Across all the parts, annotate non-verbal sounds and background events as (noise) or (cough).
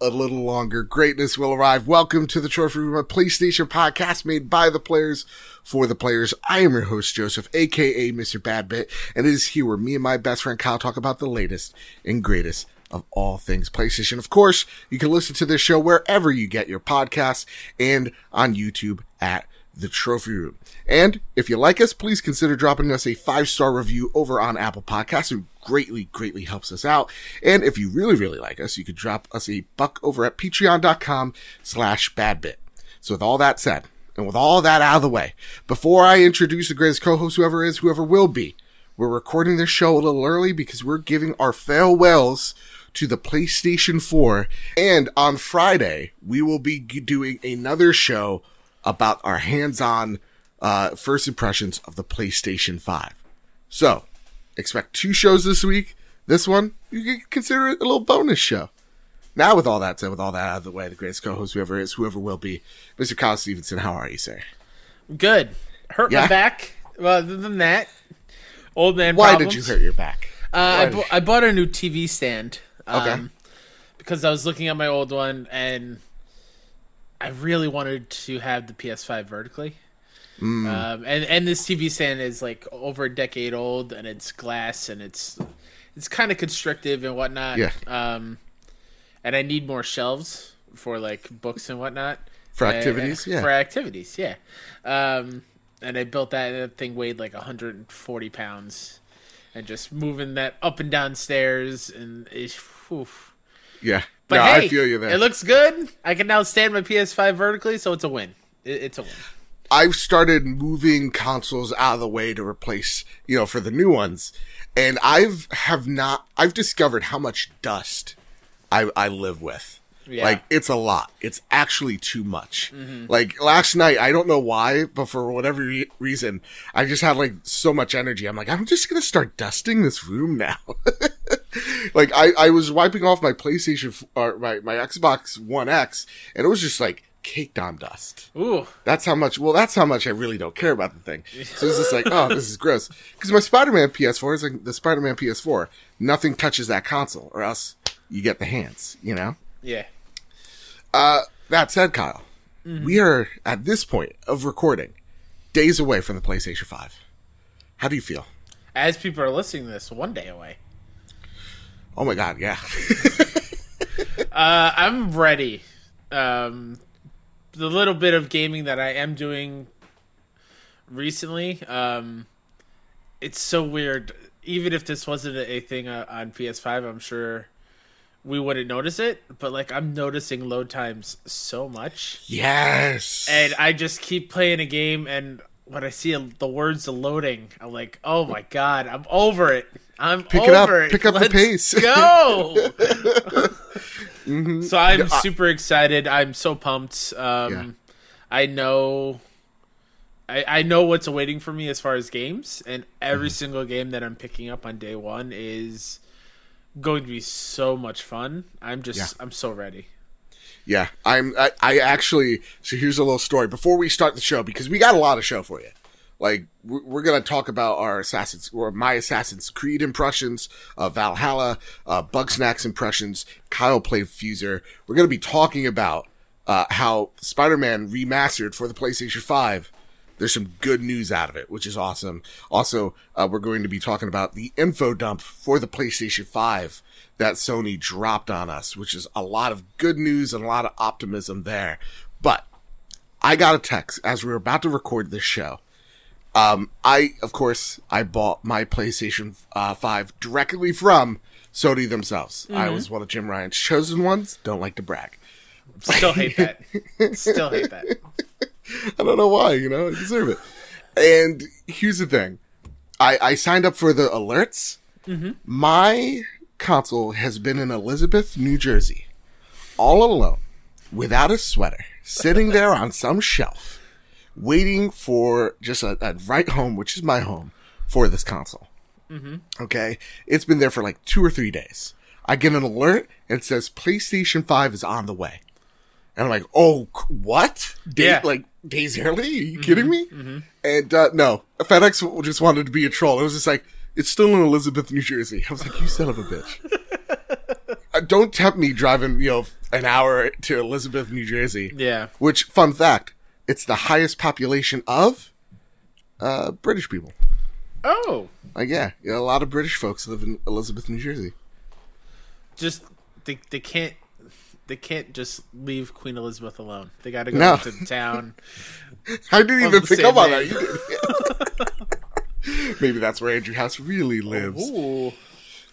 a little longer. Greatness will arrive. Welcome to the Trophy Room, a PlayStation podcast made by the players for the players. I am your host, Joseph, aka Mr. Badbit, and it is here where me and my best friend Kyle talk about the latest and greatest of all things PlayStation. Of course, you can listen to this show wherever you get your podcasts and on YouTube at the Trophy Room. And if you like us, please consider dropping us a five star review over on Apple Podcasts. It greatly, greatly helps us out. And if you really, really like us, you could drop us a buck over at patreon.com slash badbit. So with all that said, and with all that out of the way, before I introduce the greatest co-host, whoever is, whoever will be, we're recording this show a little early because we're giving our farewells to the PlayStation 4. And on Friday, we will be doing another show about our hands-on uh, first impressions of the PlayStation 5. So, expect two shows this week. This one, you can consider it a little bonus show. Now, with all that said, with all that out of the way, the greatest co-host, whoever is, whoever will be, Mr. Kyle Stevenson, how are you, sir? Good. Hurt Yeah? my back. Well, other than that, old man. Why problems. did you hurt your back? Uh, I, bu- did- I bought a new TV stand. Um, Okay. Because I was looking at my old one and I really wanted to have the PS5 vertically. Mm. Um, and and this TV stand is like over a decade old and it's glass and it's it's kind of constrictive and whatnot. Yeah. Um, and I need more shelves for like books and whatnot For activities? Yeah. For activities, yeah. Um, and I built that. and That thing weighed like 140 pounds, and just moving that up and down stairs and it, oof. Yeah. But no, hey, I feel you there. It looks good. I can now stand my PS5 vertically, so it's a win. It, it's a win. I've started moving consoles out of the way to replace, you know, for the new ones. And I've have not I've discovered how much dust I I live with. Yeah. Like it's a lot. It's actually too much. Like last night, I don't know why, but for whatever re- reason, I just had like so much energy. I'm like, I'm just gonna start dusting this room now. (laughs) like I, I was wiping off my PlayStation f- or my my Xbox One X, and it was just like caked on dust. Ooh, That's how much. Well, that's how much I really don't care about the thing. So it's just like, oh, this is gross. Because my Spider-Man PS4 is like the Spider-Man PS4. Nothing touches that console, or else you get the hands. You know. Yeah. Uh, that said, Kyle, we are at this point of recording days away from the PlayStation 5. How do you feel? As people are listening to this, one day away. Oh my God, yeah. (laughs) Uh, I'm ready. Um, the little bit of gaming that I am doing recently, um, it's so weird. Even if this wasn't a, a thing uh, on PS5, I'm sure we wouldn't notice it. But like, I'm noticing load times so much, yes. and I just keep playing a game, and when I see the words loading, I'm like, oh my god, I'm over it. I'm Pick it up. over it. Pick up the Let's pace." Go. (laughs) (laughs) Mm-hmm. So I'm super excited. I'm so pumped. Um, Yeah. I know, I, I know what's awaiting for me as far as games, and every Mm-hmm. single game that I'm picking up on day one is going to be so much fun. I'm just, Yeah. I'm so ready. Yeah, I'm. I, I actually. So here's a little story before we start the show because we got a lot of show for you. Like we're, gonna talk about our Assassin's or my Assassin's Creed impressions, uh, Valhalla, uh, Bugsnax impressions. Kyle played Fuser. We're gonna be talking about uh, how Spider-Man remastered for the PlayStation Five. There's some good news out of it, which is awesome. Also, uh, we're going to be talking about the info dump for the PlayStation 5 that Sony dropped on us, which is a lot of good news and a lot of optimism there. But I got a text as we were about to record this show. Um, I, of course, I bought my PlayStation uh, 5 directly from Sony themselves. I was one of Jim Ryan's chosen ones. Don't like to brag. Still hate that. (laughs) Still hate that. (laughs) I don't know why, you know, I deserve it. And here's the thing. I, I signed up for the alerts. Mm-hmm. My console has been in Elizabeth, New Jersey, all alone, without a sweater, sitting there on some shelf, waiting for just a, a right home, which is my home, for this console. Mm-hmm. Okay. It's been there for like two or three days. I get an alert and it says PlayStation 5 is on the way. And I'm like, oh, what? Day, Yeah. Like days early? Are you kidding me? And uh, no, FedEx just wanted to be a troll. It was just like, it's still in Elizabeth, New Jersey. I was like, you son of a bitch. (laughs) Uh, don't tempt me driving, you know, an hour to Elizabeth, New Jersey. Yeah. Which, fun fact, it's the highest population of uh, British people. Oh, Like, yeah, yeah, a lot of British folks live in Elizabeth, New Jersey. just they they can't they can't just leave Queen Elizabeth alone. They got to go No. to the town. (laughs) I didn't even pick up on day. that. (laughs) Maybe that's where Andrew House really lives. Ooh.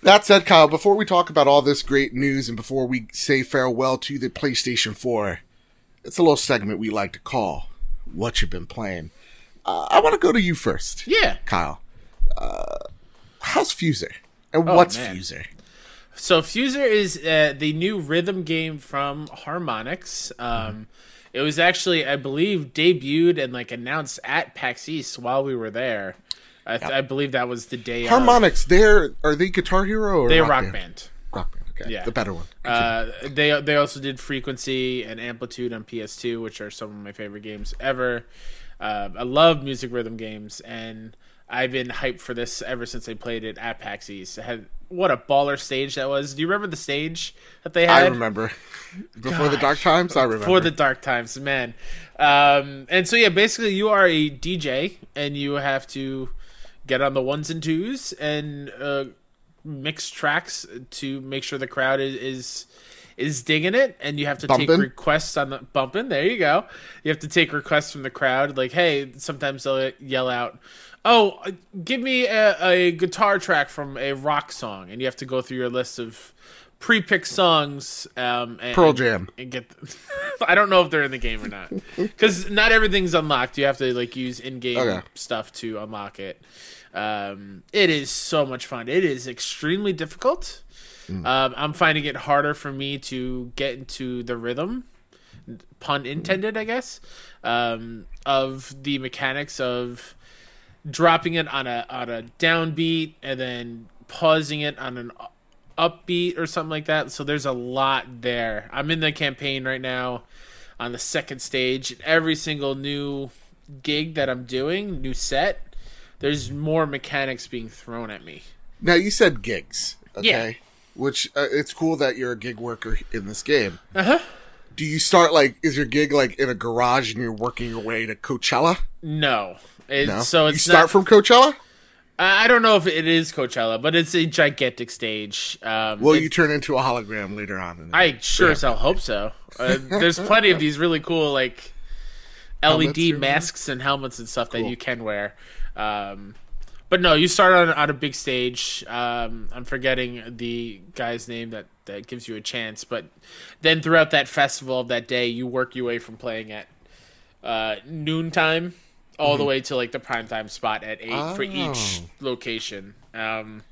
That said, Kyle, before we talk about all this great news and before we say farewell to the PlayStation 4, it's a little segment we like to call What You've Been Playing. Uh, I want to go to you first, Yeah. Kyle. Uh, how's Fuser? And Oh, what's man. Fuser? So Fuser is uh, the new rhythm game from Harmonix. Um, it was actually, I believe, debuted and like announced at PAX East while we were there. I, th- I believe that was the day. of- Harmonix, they're, are they Guitar Hero or They're Rock, rock Band? band. Rock Band, okay. Yeah. The better one. Uh, they they also did Frequency and Amplitude on PS2, which are some of my favorite games ever. Uh, I love music rhythm games, and I've been hyped for this ever since I played it at PAX East. It had what a baller stage that was. Do you remember the stage that they had? I remember. Before the Dark Times, I remember. Before the dark times, man. Um, and so yeah, basically you are a DJ and you have to get on the ones and twos and uh, mix tracks to make sure the crowd is is, is digging it, and you have to take requests on the bumping. There you go. You have to take requests from the crowd, like hey, sometimes they'll yell out. Oh, uh, give me a, a guitar track from a rock song, and you have to go through your list of pre-picked songs. Um, and, Pearl Jam. and get. (laughs) I don't know if they're in the game or not, (laughs) because not everything's unlocked. You have to like use in-game Okay. stuff to unlock it. Um, it is so much fun. It is extremely difficult. Hmm. Um, I'm finding it harder for me to get into the rhythm, pun intended, I guess, um, of the mechanics of dropping it on a on a downbeat and then pausing it on an upbeat or something like that. So there's a lot there. I'm in the campaign right now on the second stage. And every single new gig that I'm doing, new set, there's more mechanics being thrown at me. Now, you said gigs, okay? Yeah. Which, uh, it's cool that you're a gig worker in this game. Uh huh. Do you start like is your gig like in a garage and you're working your way to Coachella? No. It's, No. So you start not, from Coachella. I I don't know if it is Coachella, but it's a gigantic stage. Um, Will you turn into a hologram later on? In the- I sure Yeah. as hell hope so. Uh, there's plenty of these really cool like LED you're masks and helmets and stuff that you can wear. Um, but no, you start on, on a big stage. Um, I'm forgetting the guy's name that, that gives you a chance. But then throughout that festival of that day, you work your way from playing at uh, noontime all the way to like the prime time spot at eight for each Mm-hmm. Oh. location. Um,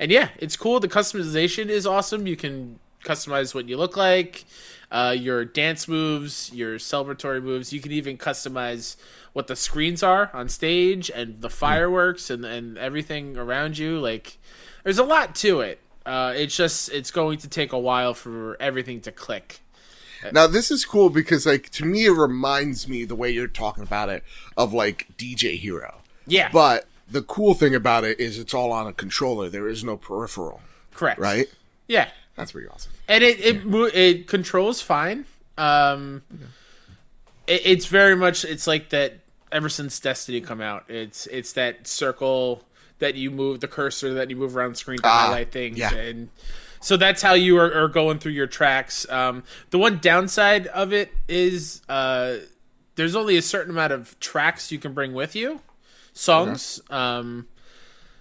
and yeah, it's cool. The customization is awesome. You can customize what you look like, uh, your dance moves, your celebratory moves. You can even customize what the screens are on stage and the fireworks and, and everything around you. Like, there's a lot to it. Uh, it's just it's going to take a while for everything to click. Now this is cool because like to me it reminds me the way you're talking about it of like DJ Hero. Yeah, But the cool thing about it is it's all on a controller. There is no peripheral, correct. right? Yeah, That's pretty awesome. and it it mo- it controls fine. Um, it, it's very much it's like that ever since Destiny come out. It's it's that circle that you move the cursor that you move around the screen to Ah, highlight things yeah. and. So that's how you are, are going through your tracks. Um, the one downside of it is uh, there's only a certain amount of tracks you can bring with you, songs. Um,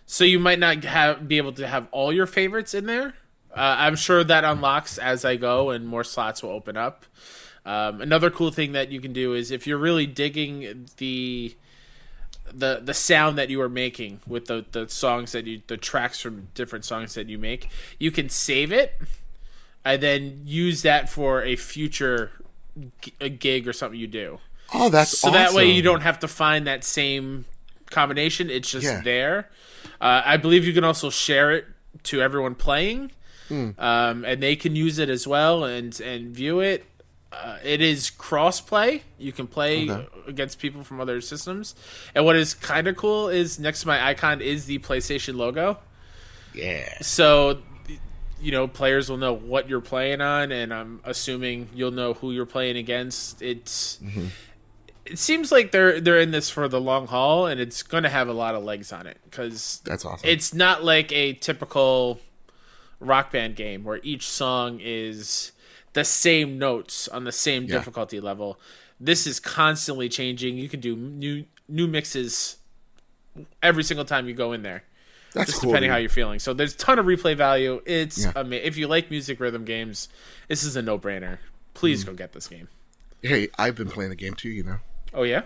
so you might not have be able to have all your favorites in there. Uh, I'm sure that unlocks as I go, and more slots will open up. Um, another cool thing that you can do is if you're really digging the the the sound that you are making with the the songs that you the tracks from different songs that you make, you can save it and then use that for a future g- a gig or something you do. Oh, that's So that way you don't have to find that same combination. It's just Yeah. there. Uh, I believe you can also share it to everyone playing, Hmm. um, and they can use it as well and and view it. Uh, it is cross play. You can play Okay. against people from other systems. And what is kind of cool is next to my icon is the PlayStation logo. Yeah. So you know players will know what you're playing on, and I'm assuming you'll know who you're playing against. It's mm-hmm. it seems like they're they're in this for the long haul, and it's going to have a lot of legs on it because that's awesome. It's not like a typical rock band game where each song is the same notes on the same yeah. difficulty level. This is constantly changing. You can do new new mixes every single time you go in there. That's just cool, depending how you're feeling. So there's a ton of replay value. It's yeah. ama- if you like music rhythm games, this is a no brainer. Please mm. go get this game. Hey, I've been playing a game too. You know. Oh yeah.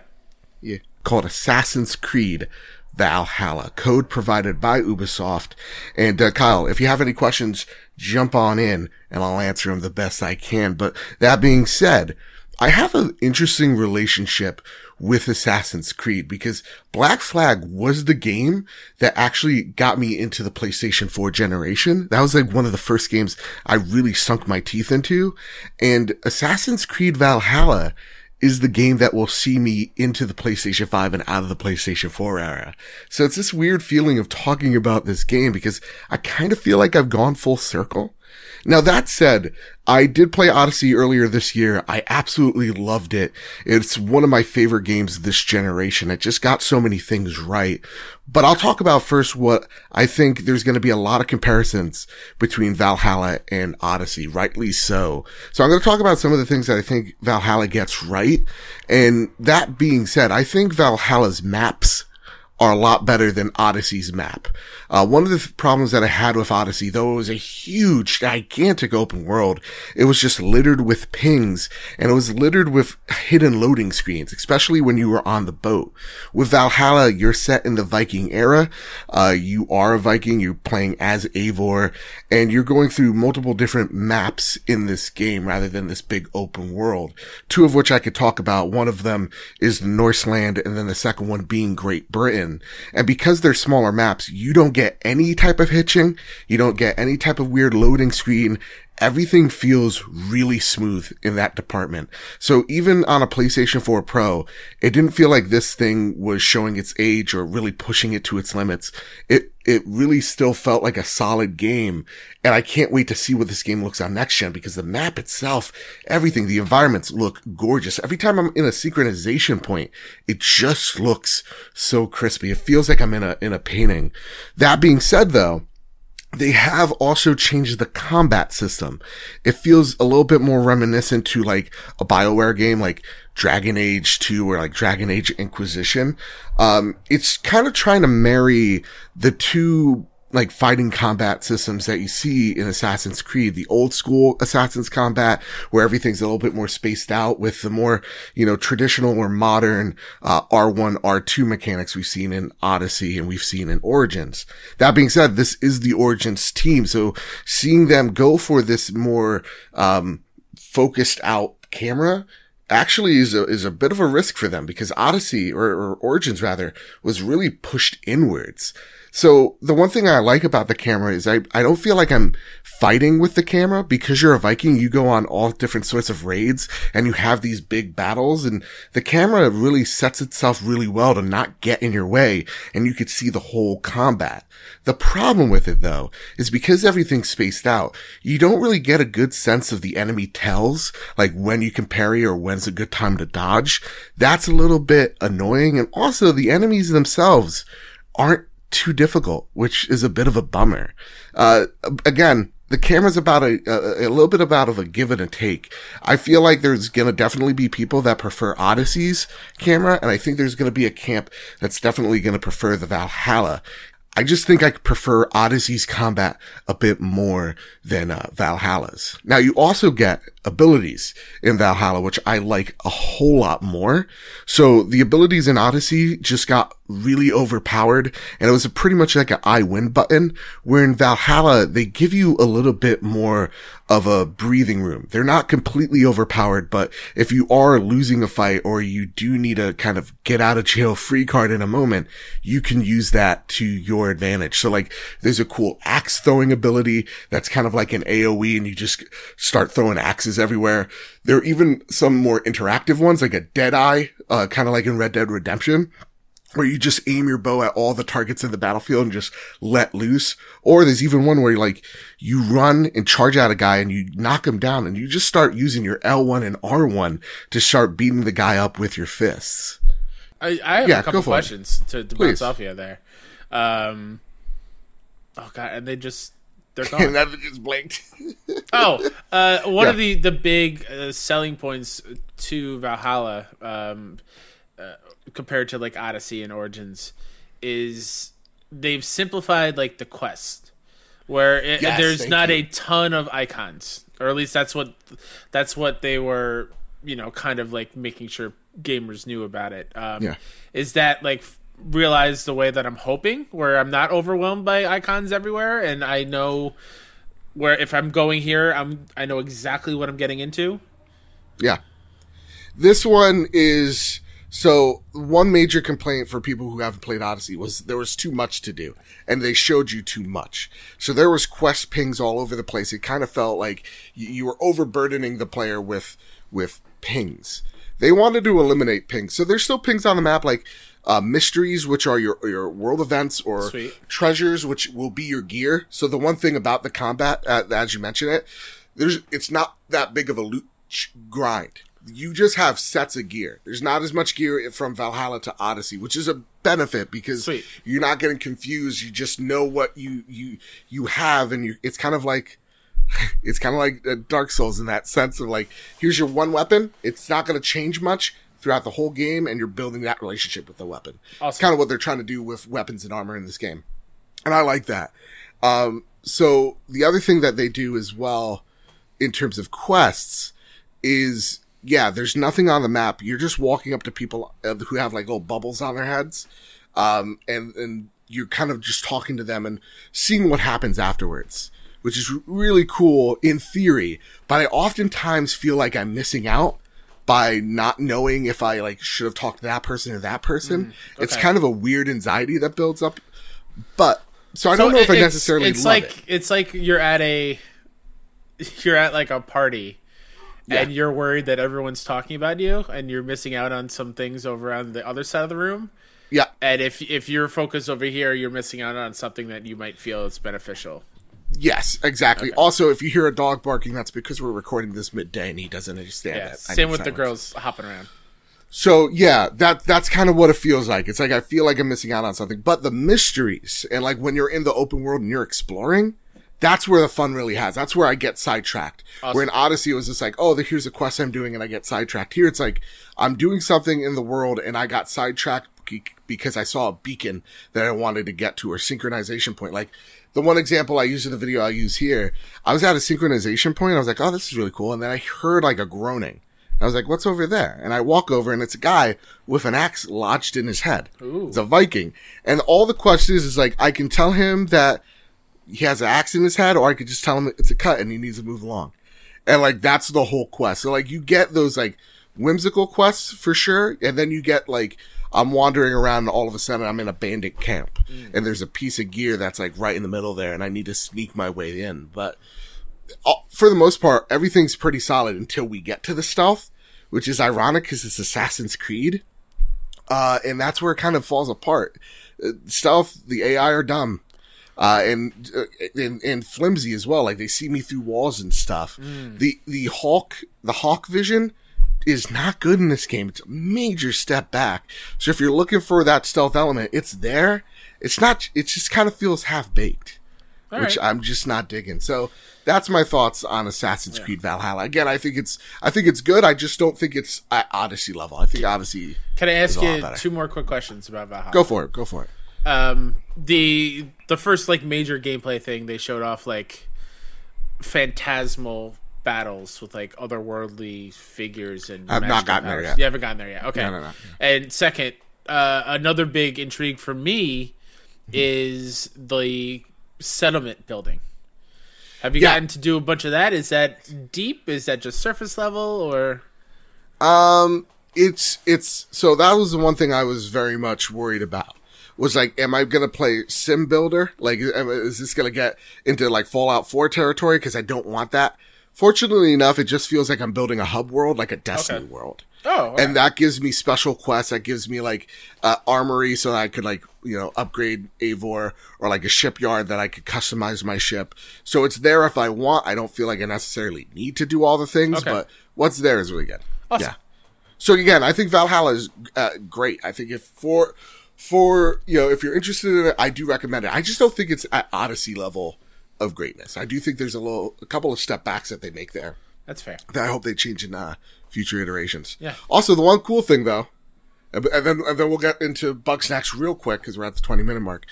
Yeah, called Assassin's Creed Valhalla. Code provided by Ubisoft. And uh, Kyle, if you have any questions, jump on in and I'll answer them the best I can. But that being said, I have an interesting relationship with Assassin's Creed because Black Flag was the game that actually got me into the PlayStation 4 generation. That was like one of the first games I really sunk my teeth into. And Assassin's Creed Valhalla is the game that will see me into the PlayStation 5 and out of the PlayStation 4 era. So it's this weird feeling of talking about this game because I kind of feel like I've gone full circle. Now that said, I did play Odyssey earlier this year. I absolutely loved it. It's one of my favorite games this generation. It just got so many things right. But I'll talk about first what I think there's going to be a lot of comparisons between Valhalla and Odyssey, rightly so. So I'm going to talk about some of the things that I think Valhalla gets right. And that being said, I think Valhalla's maps are a lot better than Odyssey's map. Uh, one of the th- problems that I had with Odyssey, though it was a huge, gigantic open world, it was just littered with pings and it was littered with hidden loading screens, especially when you were on the boat. With Valhalla, you're set in the Viking era. Uh, you are a Viking, you're playing as Eivor, and you're going through multiple different maps in this game rather than this big open world. Two of which I could talk about. One of them is Norseland and then the second one being Great Britain. And because they're smaller maps, you don't get any type of hitching. You don't get any type of weird loading screen. Everything feels really smooth in that department. So even on a PlayStation 4 Pro, it didn't feel like this thing was showing its age or really pushing it to its limits. It, it really still felt like a solid game. And I can't wait to see what this game looks on next gen because the map itself, everything, the environments look gorgeous. Every time I'm in a synchronization point, it just looks so crispy. It feels like I'm in a, in a painting. That being said though, they have also changed the combat system. It feels a little bit more reminiscent to like a BioWare game like Dragon Age 2 or like Dragon Age Inquisition. Um, it's kind of trying to marry the two like fighting combat systems that you see in Assassin's Creed, the old school Assassin's combat where everything's a little bit more spaced out with the more, you know, traditional or modern, uh, R1, R2 mechanics we've seen in Odyssey and we've seen in Origins. That being said, this is the Origins team. So seeing them go for this more, um, focused out camera, actually is a, is a bit of a risk for them because Odyssey or, or Origins rather was really pushed inwards. So the one thing I like about the camera is I, I don't feel like I'm fighting with the camera because you're a Viking. You go on all different sorts of raids and you have these big battles and the camera really sets itself really well to not get in your way and you could see the whole combat. The problem with it though is because everything's spaced out, you don't really get a good sense of the enemy tells, like when you can parry or when's a good time to dodge. That's a little bit annoying and also the enemies themselves aren't too difficult, which is a bit of a bummer. Uh, again, the camera's about a, a, a little bit about of a give and a take. I feel like there's gonna definitely be people that prefer Odyssey's camera, and I think there's gonna be a camp that's definitely gonna prefer the Valhalla. I just think I prefer Odyssey's combat a bit more than uh, Valhalla's. Now you also get abilities in Valhalla, which I like a whole lot more. So the abilities in Odyssey just got really overpowered and it was pretty much like an I win button where in Valhalla, they give you a little bit more of a breathing room. They're not completely overpowered, but if you are losing a fight or you do need a kind of get out of jail free card in a moment, you can use that to your advantage. So like there's a cool axe throwing ability that's kind of like an AoE and you just start throwing axes everywhere. There are even some more interactive ones like a dead eye, uh, kind of like in Red Dead Redemption where you just aim your bow at all the targets in the battlefield and just let loose. Or there's even one where like you run and charge at a guy and you knock him down and you just start using your L1 and R1 to start beating the guy up with your fists. I, I have Yeah, a couple for it. questions to, to bounce off you there. Um, oh god, and they just they're (laughs) gone. that just blinked. (laughs) oh, uh, one Yeah. of the the big uh, selling points to Valhalla, um, compared to like Odyssey and Origins, is they've simplified like the quest, where it, Yes, there's not you. a ton of icons, or at least that's what that's what they were, you know, kind of like making sure gamers knew about it. Um, Yeah. Is that like realized the way that I'm hoping, where I'm not overwhelmed by icons everywhere, and I know where if I'm going here, I'm I know exactly what I'm getting into. Yeah. This one is so one major complaint for people who haven't played Odyssey was there was too much to do and they showed you too much. So there was quest pings all over the place. It kind of felt like you, were overburdening the player with with pings. They wanted to eliminate pings. So there's still pings on the map like uh, mysteries, which are your your world events or Sweet. treasures, which will be your gear. So the one thing about the combat, uh, as you mentioned it, there's it's not that big of a loot grind. You just have sets of gear. There's not as much gear from Valhalla to Odyssey, which is a benefit because Sweet. you're not getting confused. You just know what you you you have, and you. It's kind of like (laughs) it's kind of like uh, Dark Souls in that sense of like, here's your one weapon. It's not going to change much throughout the whole game, and you're building that relationship with the weapon. It's kind of what they're trying to do with weapons and armor in this game, and I like that. Um, so the other thing that they do as well, in terms of quests, is yeah, there's nothing on the map. You're just walking up to people uh, who have like little bubbles on their heads, um, and and you're kind of just talking to them and seeing what happens afterwards, which is really cool in theory. But I oftentimes feel like I'm missing out by not knowing if I like should have talked to that person or that person. It's okay. kind of a weird anxiety that builds up. But so I don't know if I it's- necessarily It's like it. it's like you're at a (laughs) you're at like a party. And you're worried that everyone's talking about you, and you're missing out on some things over on the other side of the room. Yeah, And if if you're focused over here, you're missing out on something that you might feel is beneficial. Yes, exactly. Also, if you hear a dog barking, that's because we're recording this midday and he doesn't understand Yeah. that. Same with the girls hopping around. So yeah, that that's kind of what it feels like. It's like I feel like I'm missing out on something. But the mysteries and like when you're in the open world and you're exploring, that's where the fun really has. That's where I get sidetracked. Where in Odyssey it was just like, oh, here's a quest I'm doing and I get sidetracked. Here it's like I'm doing something in the world and I got sidetracked because I saw a beacon that I wanted to get to or synchronization point. Like the one example I use in the video I use here, I was at a synchronization point. I was like, oh, this is really cool. And then I heard like a groaning. I was like, what's over there? And I walk over and it's a guy with an axe lodged in his head. Ooh. It's a Viking. And all the question is, is like, I can tell him that he has an axe in his head or I could just tell him it's a cut and he needs to move along. And like, that's the whole quest. So like, you get those like whimsical quests for sure. And then you get like, I'm wandering around and all of a sudden I'm in a bandit camp and there's a piece of gear that's like right in the middle there and I need to sneak my way in. But uh, for the most part, everything's pretty solid until we get to the stealth, which is ironic because it's Assassin's Creed. Uh, and that's where it kind of falls apart. Uh, stealth, the AI are dumb. Uh, and, uh, and, and flimsy as well. Like they see me through walls and stuff. The, the Hawk, the Hawk vision is not good in this game. It's a major step back. So if you're looking for that stealth element, it's there. It's not, it just kind of feels half baked All which right. I'm just not digging. So that's my thoughts on Assassin's Creed Valhalla. Again, I think it's I think it's good. I just don't think it's Odyssey level. I think Odyssey. Can I ask you two more quick questions about Valhalla? Go for it. Go for it. Um the the first like major gameplay thing they showed off like phantasmal battles with like otherworldly figures and I've not gotten there yet. You haven't gotten there yet. Okay. No, no, no. And second, uh, another big intrigue for me is the settlement building. Have you Yeah. gotten to do a bunch of that? Is that deep? Is that just surface level or Um, it's it's so that was the one thing I was very much worried about. Was like, am I gonna play Sim Builder? Like, is this gonna get into like Fallout 4 territory? Because I don't want that. Fortunately enough, it just feels like I'm building a hub world, like a Destiny Okay. world. Oh, okay. and that gives me special quests. That gives me like uh, armory, so that I could like you know upgrade Eivor or like a shipyard that I could customize my ship. So it's there if I want. I don't feel like I necessarily need to do all the things, Okay. but what's there is really good. Awesome. Yeah. So again, I think Valhalla is uh, great. I think if for for you know if you're interested in it, I do recommend it. I just don't think it's at Odyssey level of greatness. I do think there's a little a couple of step backs that they make there That's fair. that I hope they change in uh, future iterations. Yeah. Also, the one cool thing though, and and then and then we'll get into Bugsnax real quick because we're at the twenty minute mark.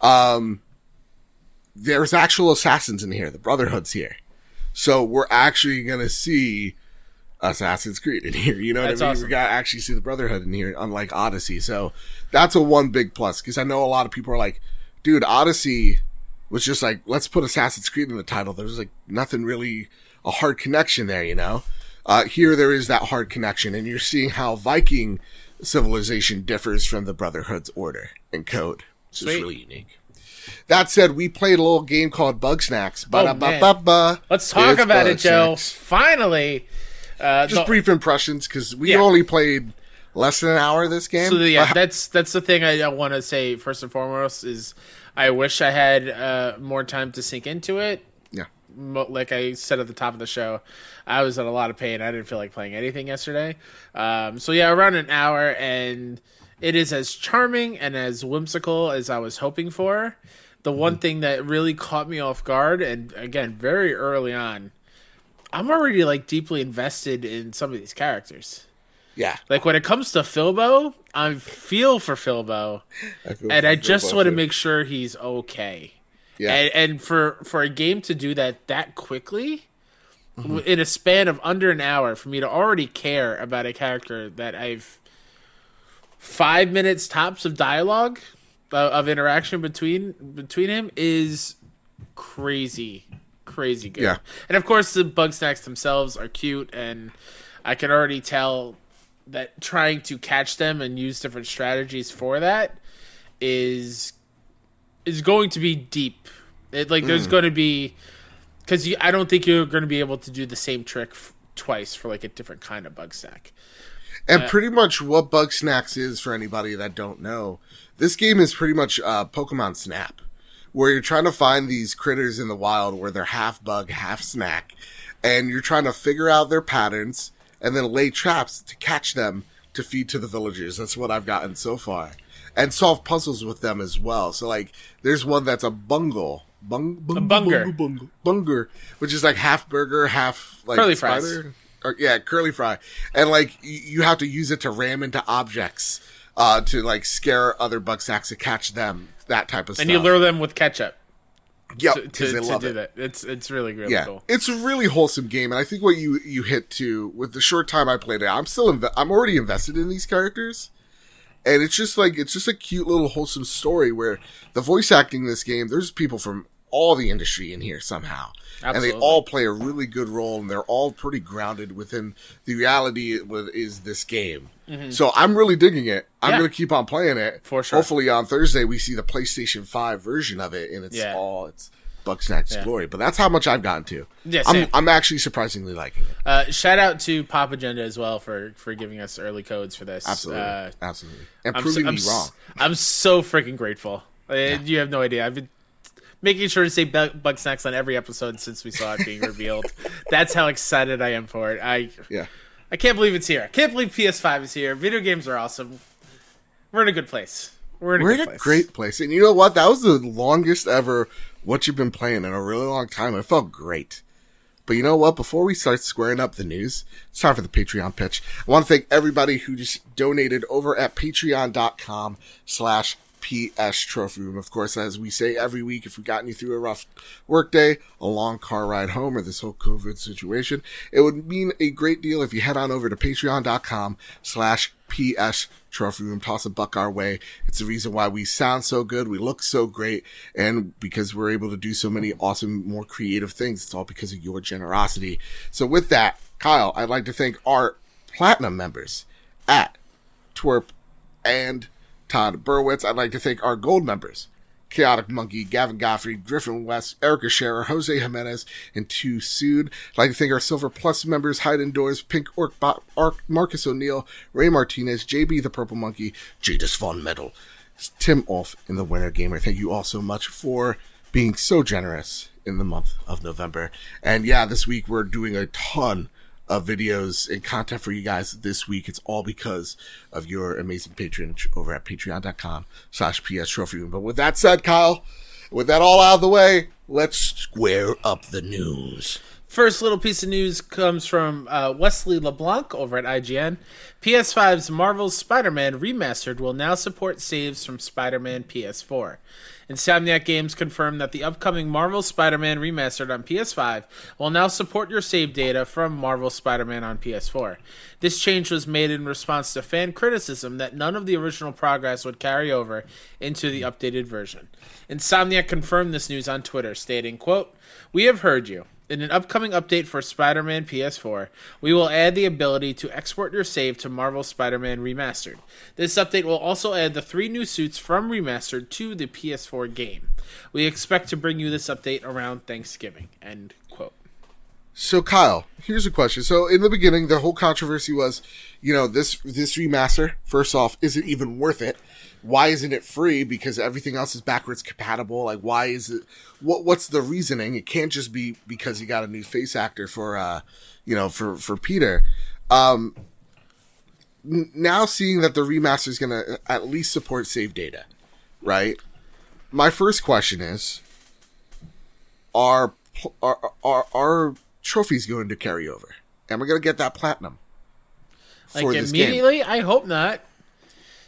Um, there's actual assassins in here. The Brotherhood's here, so we're actually gonna see Assassin's Creed in here. You know what That's I mean? awesome. We got actually see the Brotherhood in here, unlike Odyssey. So that's a one big plus because I know a lot of people are like, dude, Odyssey was just like, let's put Assassin's Creed in the title. There's like nothing really a hard connection there, you know? Uh, here there is that hard connection and you're seeing how Viking civilization differs from the Brotherhood's order and code. It's really unique. That said, we played a little game called Bug Snacks. Oh. Ba-da-ba-ba-ba. Let's talk It's about Bug it, Joe. Snacks. Finally. Uh, Just the- brief impressions because we Yeah. only played less than an hour of this game. So yeah, that's that's the thing I, I want to say first and foremost is I wish I had uh, more time to sink into it. yeah. Mo- Like I said at the top of the show, I was in a lot of pain. I didn't feel like playing anything yesterday. Um, so yeah, around an hour, and it is as charming and as whimsical as I was hoping for. The one thing that really caught me off guard, and again, very early on, I'm already like deeply invested in some of these characters. Yeah. Like when it comes to Filbo, I feel for Filbo, I feel and I for just want to make sure he's okay. Yeah. And, and for for a game to do that that quickly, Mm-hmm. in a span of under an hour, for me to already care about a character that I've five minutes tops of dialogue uh, of interaction between between him is crazy, crazy good. Yeah. And of course, the Bugsnax themselves are cute, and I can already tell that trying to catch them and use different strategies for that is is going to be deep. It, like Mm. there's going to be because I don't think you're going to be able to do the same trick f- twice for like a different kind of bug snack. And pretty much what Bugsnax is for anybody that don't know, this game is pretty much uh, Pokemon Snap, where you're trying to find these critters in the wild where they're half bug, half snack, and you're trying to figure out their patterns and then lay traps to catch them to feed to the villagers. That's what I've gotten so far, and solve puzzles with them as well. So like, there's one that's a bungle. Bung, bung, bunger. bungle, bungle, bunger, which is like half burger, half like Curly fries. Or, yeah, curly fry, and like you have to use it to ram into objects, uh, to like scare other bug sacks to catch them. That type of stuff. And you lure them with ketchup yep, to, because they to love do it. that. It's it's really really Yeah, cool. it's a really wholesome game, and I think what you you hit too with the short time I played it, I'm still inve- I'm already invested in these characters, and it's just like it's just a cute little wholesome story where the voice acting in this game, there's people from all the industry in here somehow, and they all play a really good role, and they're all pretty grounded within the reality it is this game. So I'm really digging it. I'm Mm-hmm. Yeah. going to keep on playing it. For sure. Hopefully on Thursday we see the PlayStation 5 version of it and its Yeah. all its Bugsnax Yeah. glory. But that's how much I've gotten to. Yeah, I'm. I'm actually surprisingly liking it. Uh, shout out to Pop Agenda as well for for giving us early codes for this. Absolutely, Uh, absolutely, and I'm proving so, I'm, me wrong. I'm so freaking grateful. Uh, You have no idea. I've been making sure to say bug, Bugsnax on every episode since we saw it being (laughs) revealed. That's how excited I am for it. I Yeah, I can't believe it's here. I can't believe PS5 is here. Video games are awesome. We're in a good place. We're in a we're in a place. great place, and you know what? That was the longest ever what you've been playing in a really long time. It felt great. But you know what? Before we start squaring up the news, it's time for the Patreon pitch. I want to thank everybody who just donated over at patreon.com slash PS Trophy Room. Of course, as we say every week, if we've gotten you through a rough workday, a long car ride home, or this whole COVID situation, it would mean a great deal if you head on over to patreon.com slash PS Trophy Room. Toss a buck our way. It's the reason why we sound so good, we look so great, and because we're able to do so many awesome, more creative things. It's all because of your generosity. So with that, Kyle, I'd like to thank our platinum members at Twerp and Todd Burwitz. I'd like to thank our gold members, Chaotic Monkey, Gavin Godfrey, Griffin West, Erica Scherer, Jose Jimenez, and two Sued. I'd like to thank our Silver Plus members, Hide Indoors, Pink Orc, Marcus O'Neill, Ray Martinez, JB the Purple Monkey, Jadis Von Metal, Tim Olf, and the Winter Gamer. Thank you all so much for being so generous in the month of November. And yeah, this week we're doing a ton of videos and content for you guys this week. It's all because of your amazing patronage over at patreon.com slash PS Trophy. But with that said, Kyle, with that all out of the way, let's square up the news. First little piece of news comes from uh, Wesley LeBlanc over at IGN. PS5's Marvel's Spider Man Remastered will now support saves from Spider Man PS4. Insomniac Games confirmed that the upcoming Marvel Spider Man Remastered on PS5 will now support your save data from Marvel Spider Man on PS4. This change was made in response to fan criticism that none of the original progress would carry over into the updated version. Insomniac confirmed this news on Twitter, stating, quote, We have heard you. In an upcoming update for Spider Man PS4, we will add the ability to export your save to Marvel Spider Man Remastered. This update will also add the three new suits from Remastered to the PS4 game. We expect to bring you this update around Thanksgiving. End quote. So Kyle, here's a question. So in the beginning, the whole controversy was, you know, this this remaster. First off, is it even worth it? Why isn't it free? Because everything else is backwards compatible. Like, why is it? What What's the reasoning? It can't just be because you got a new face actor for, uh, you know, for for Peter. Um, now seeing that the remaster is going to at least support save data, right? My first question is: Are are are, are trophies going to carry over? Am I going to get that platinum? Like immediately? I hope not.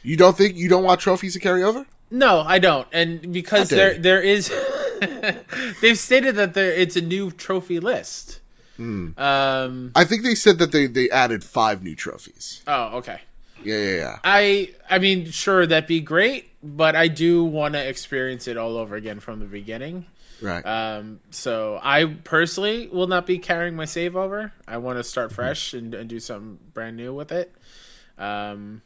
You don't think you don't want trophies to carry over? No, I don't. And because there there is (laughs) they've stated that there it's a new trophy list. Hmm. Um I think they said that they they added five new trophies. oh, okay. Yeah, yeah, yeah. I I mean, sure that'd be great, but I do want to experience it all over again from the beginning. Right. Um, so I personally will not be carrying my save over. I want to start fresh and, and do something brand new with it. Um,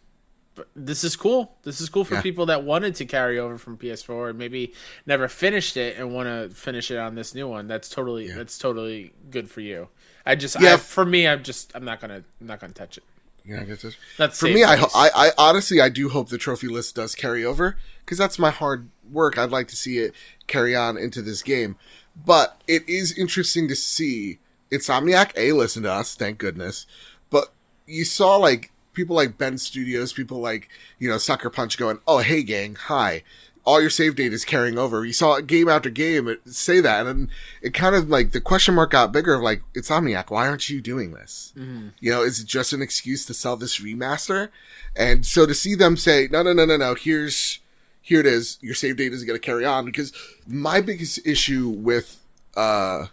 this is cool. This is cool for Yeah. people that wanted to carry over from PS4 and maybe never finished it and want to finish it on this new one. That's totally that's totally good for you. I just Yeah. I, for me, I'm just I'm not gonna I'm not gonna touch it. yeah, I guess that's- That's for me. I, I I honestly I do hope the trophy list does carry over because that's my hard work. I'd like to see it carry on into this game, but it is interesting to see Insomniac a listen to us. Thank goodness, but you saw like people like Bend Studios, people like you know Sucker Punch going, "Oh hey gang, hi." All your save data is carrying over. You saw game after game say that, and it kind of like the question mark got bigger. Of like, Insomniac. why aren't you doing this? You know, is it just an excuse to sell this remaster? And so to see them say, no, no, no, no, no, here's, here it is, your save data is going to carry on. Because my biggest issue with, uh,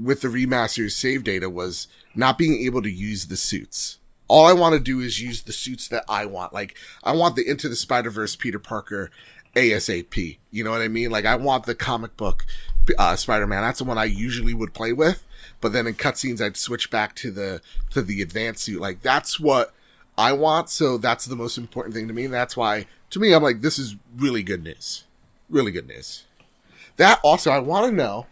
with the remaster's save data was not being able to use the suits. All I want to do is use the suits that I want. Like, I want the Into the Spider Verse Peter Parker ASAP. You know what I mean? Like, I want the comic book uh, Spider Man. That's the one I usually would play with. But then in cutscenes, I'd switch back to the to the advanced suit. Like, that's what I want. So that's the most important thing to me. And that's why, to me, I'm like, this is really good news. Really good news. That also, I want to know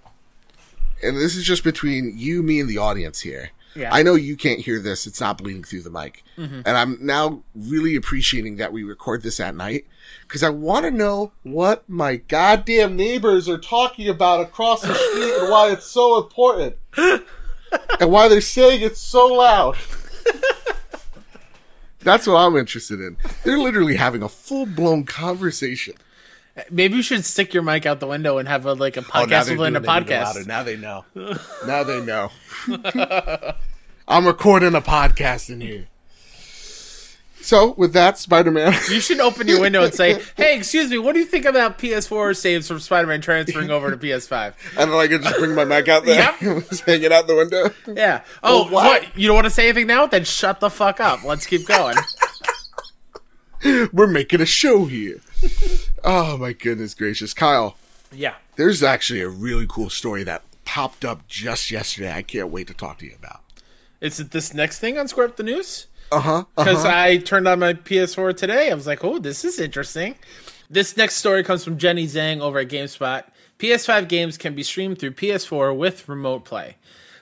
and this is just between you, me, and the audience here. Yeah. I know you can't hear this; it's not bleeding through the mic, mm-hmm. and I'm now really appreciating that we record this at night because I want to know what my goddamn neighbors are talking about across the street and why it's so important, (laughs) and why they're saying it's so loud. (laughs) That's what I'm interested in. They're literally having a full blown conversation. Maybe you should stick your mic out the window and have a like a Oh, podcast they're within a doing it even louder. podcast. Now they know. (laughs) now they know. (laughs) I'm recording a podcast in here. So with that, Spider Man. You should open your window and say, (laughs) "Hey, excuse me, what do you think about PS4 saves from Spider-Man transferring over to PS5?" and then I can just bring my mic out there, just hanging out the window. Yeah. Oh, Well, what? what? You don't want to say anything now? Then shut the fuck up. Let's keep going. We're making a show here. (laughs) Oh my goodness gracious, Kyle. yeah. There's actually a really cool story that popped up just yesterday. I can't wait to talk to you about. Is it this next thing on Square Up the News? Uh huh. Because I turned on my PS4 today. I was like, "Oh, this is interesting." This next story comes from Jenny Zhang over at GameSpot. PS5 games can be streamed through PS4 with remote play.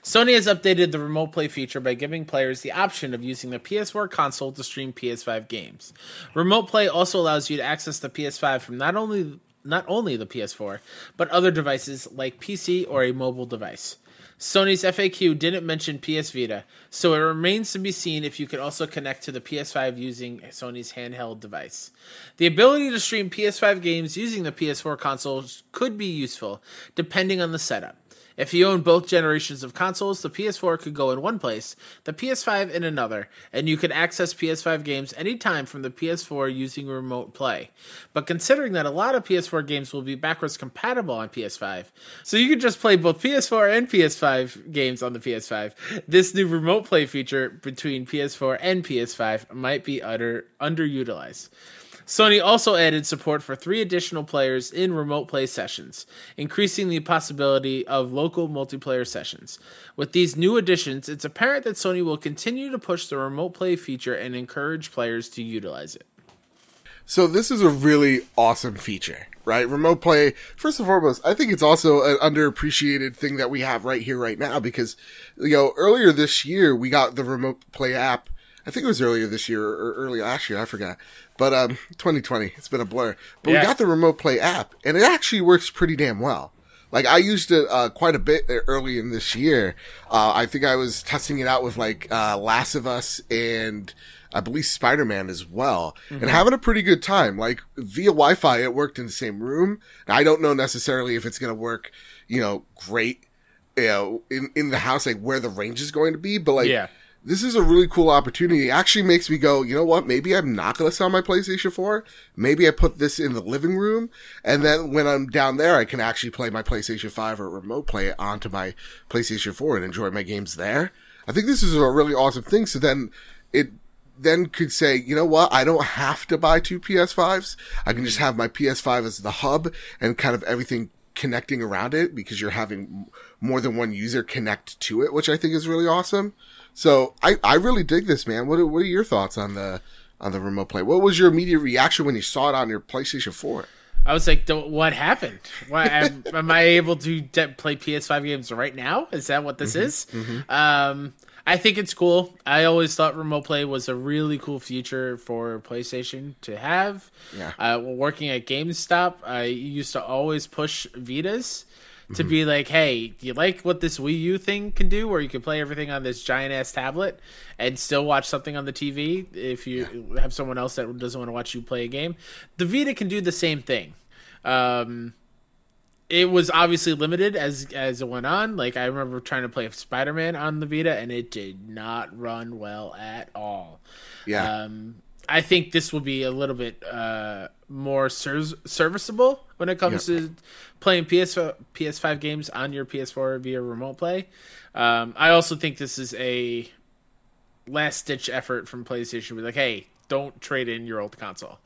Sony has updated the remote play feature by giving players the option of using the PS4 console to stream PS5 games. Remote play also allows you to access the PS5 from not only not only the PS4, but other devices like PC or a mobile device. Sony's FAQ didn't mention PS Vita, so it remains to be seen if you can also connect to the PS5 using Sony's handheld device. The ability to stream PS5 games using the PS4 consoles could be useful, depending on the setup. If you own both generations of consoles, the PS4 could go in one place, the PS5 in another, and you could access PS5 games anytime from the PS4 using remote play. But considering that a lot of PS4 games will be backwards compatible on PS5, so you could just play both PS4 and PS5 games on the PS5, this new remote play feature between PS4 and PS5 might be utter underutilized. Sony also added support for three additional players in remote play sessions, increasing the possibility of local multiplayer sessions. With these new additions, it's apparent that Sony will continue to push the remote play feature and encourage players to utilize it. So this is a really awesome feature, right? Remote play, first and foremost, I think it's also an underappreciated thing that we have right here, right now, because, you know, earlier this year, we got the remote play app. I think it was earlier this year or early last year. I forgot. But um, 2020, it's been a blur. But Yeah. we got the remote play app, and it actually works pretty damn well. Like I used it uh, quite a bit early in this year. Uh, I think I was testing it out with like uh, Last of Us and I believe Spider Man as well, and having a pretty good time. Like via Wi Fi, it worked in the same room. Now, I don't know necessarily if it's going to work, you know, great, you know, in in the house, like where the range is going to be. But like, Yeah. This is a really cool opportunity. It actually makes me go, you know what? Maybe I'm not going to sell my PlayStation 4. Maybe I put this in the living room. And then when I'm down there, I can actually play my PlayStation 5 or remote play it onto my PlayStation 4 and enjoy my games there. I think this is a really awesome thing. So then it then could say, you know what? I don't have to buy two PS5s. I can just have my PS5 as the hub and kind of everything connecting around it because you're having more than one user connect to it, which I think is really awesome. So I, I really dig this, man. What are, what are your thoughts on the on the remote play? What was your immediate reaction when you saw it on your PlayStation 4? I was like, "What happened? Why am, (laughs) am I able to de- play PS5 games right now? Is that what this is?" Um, I think it's cool. I always thought remote play was a really cool feature for PlayStation to have. Yeah. Uh, working at GameStop, I used to always push Vitas to be like, "Hey, do you like what this Wii U thing can do, where you can play everything on this giant ass tablet and still watch something on the TV if you have someone else that doesn't want to watch you play a game?" The Vita can do the same thing. Um, it was obviously limited as as it went on. Like I remember trying to play Spider Man on the Vita, and it did not run well at all. Yeah. Um, I think this will be a little bit uh, more ser- serviceable when it comes to playing PS PS5 games on your PS4 via remote play. Um, I also think this is a last ditch effort from PlayStation. Be like, hey, don't trade in your old console.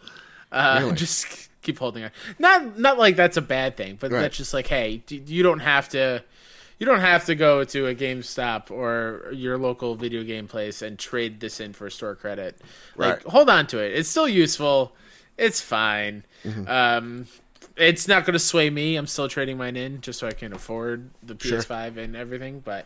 Uh, (laughs) Really? Just keep holding on. Not not like that's a bad thing, but Right. that's just like, hey, you don't have to. You don't have to go to a GameStop or your local video game place and trade this in for store credit. Like, hold on to it. It's still useful. It's fine. Mm-hmm. Um, it's not going to sway me. I'm still trading mine in just so I can afford the PS5 and everything. But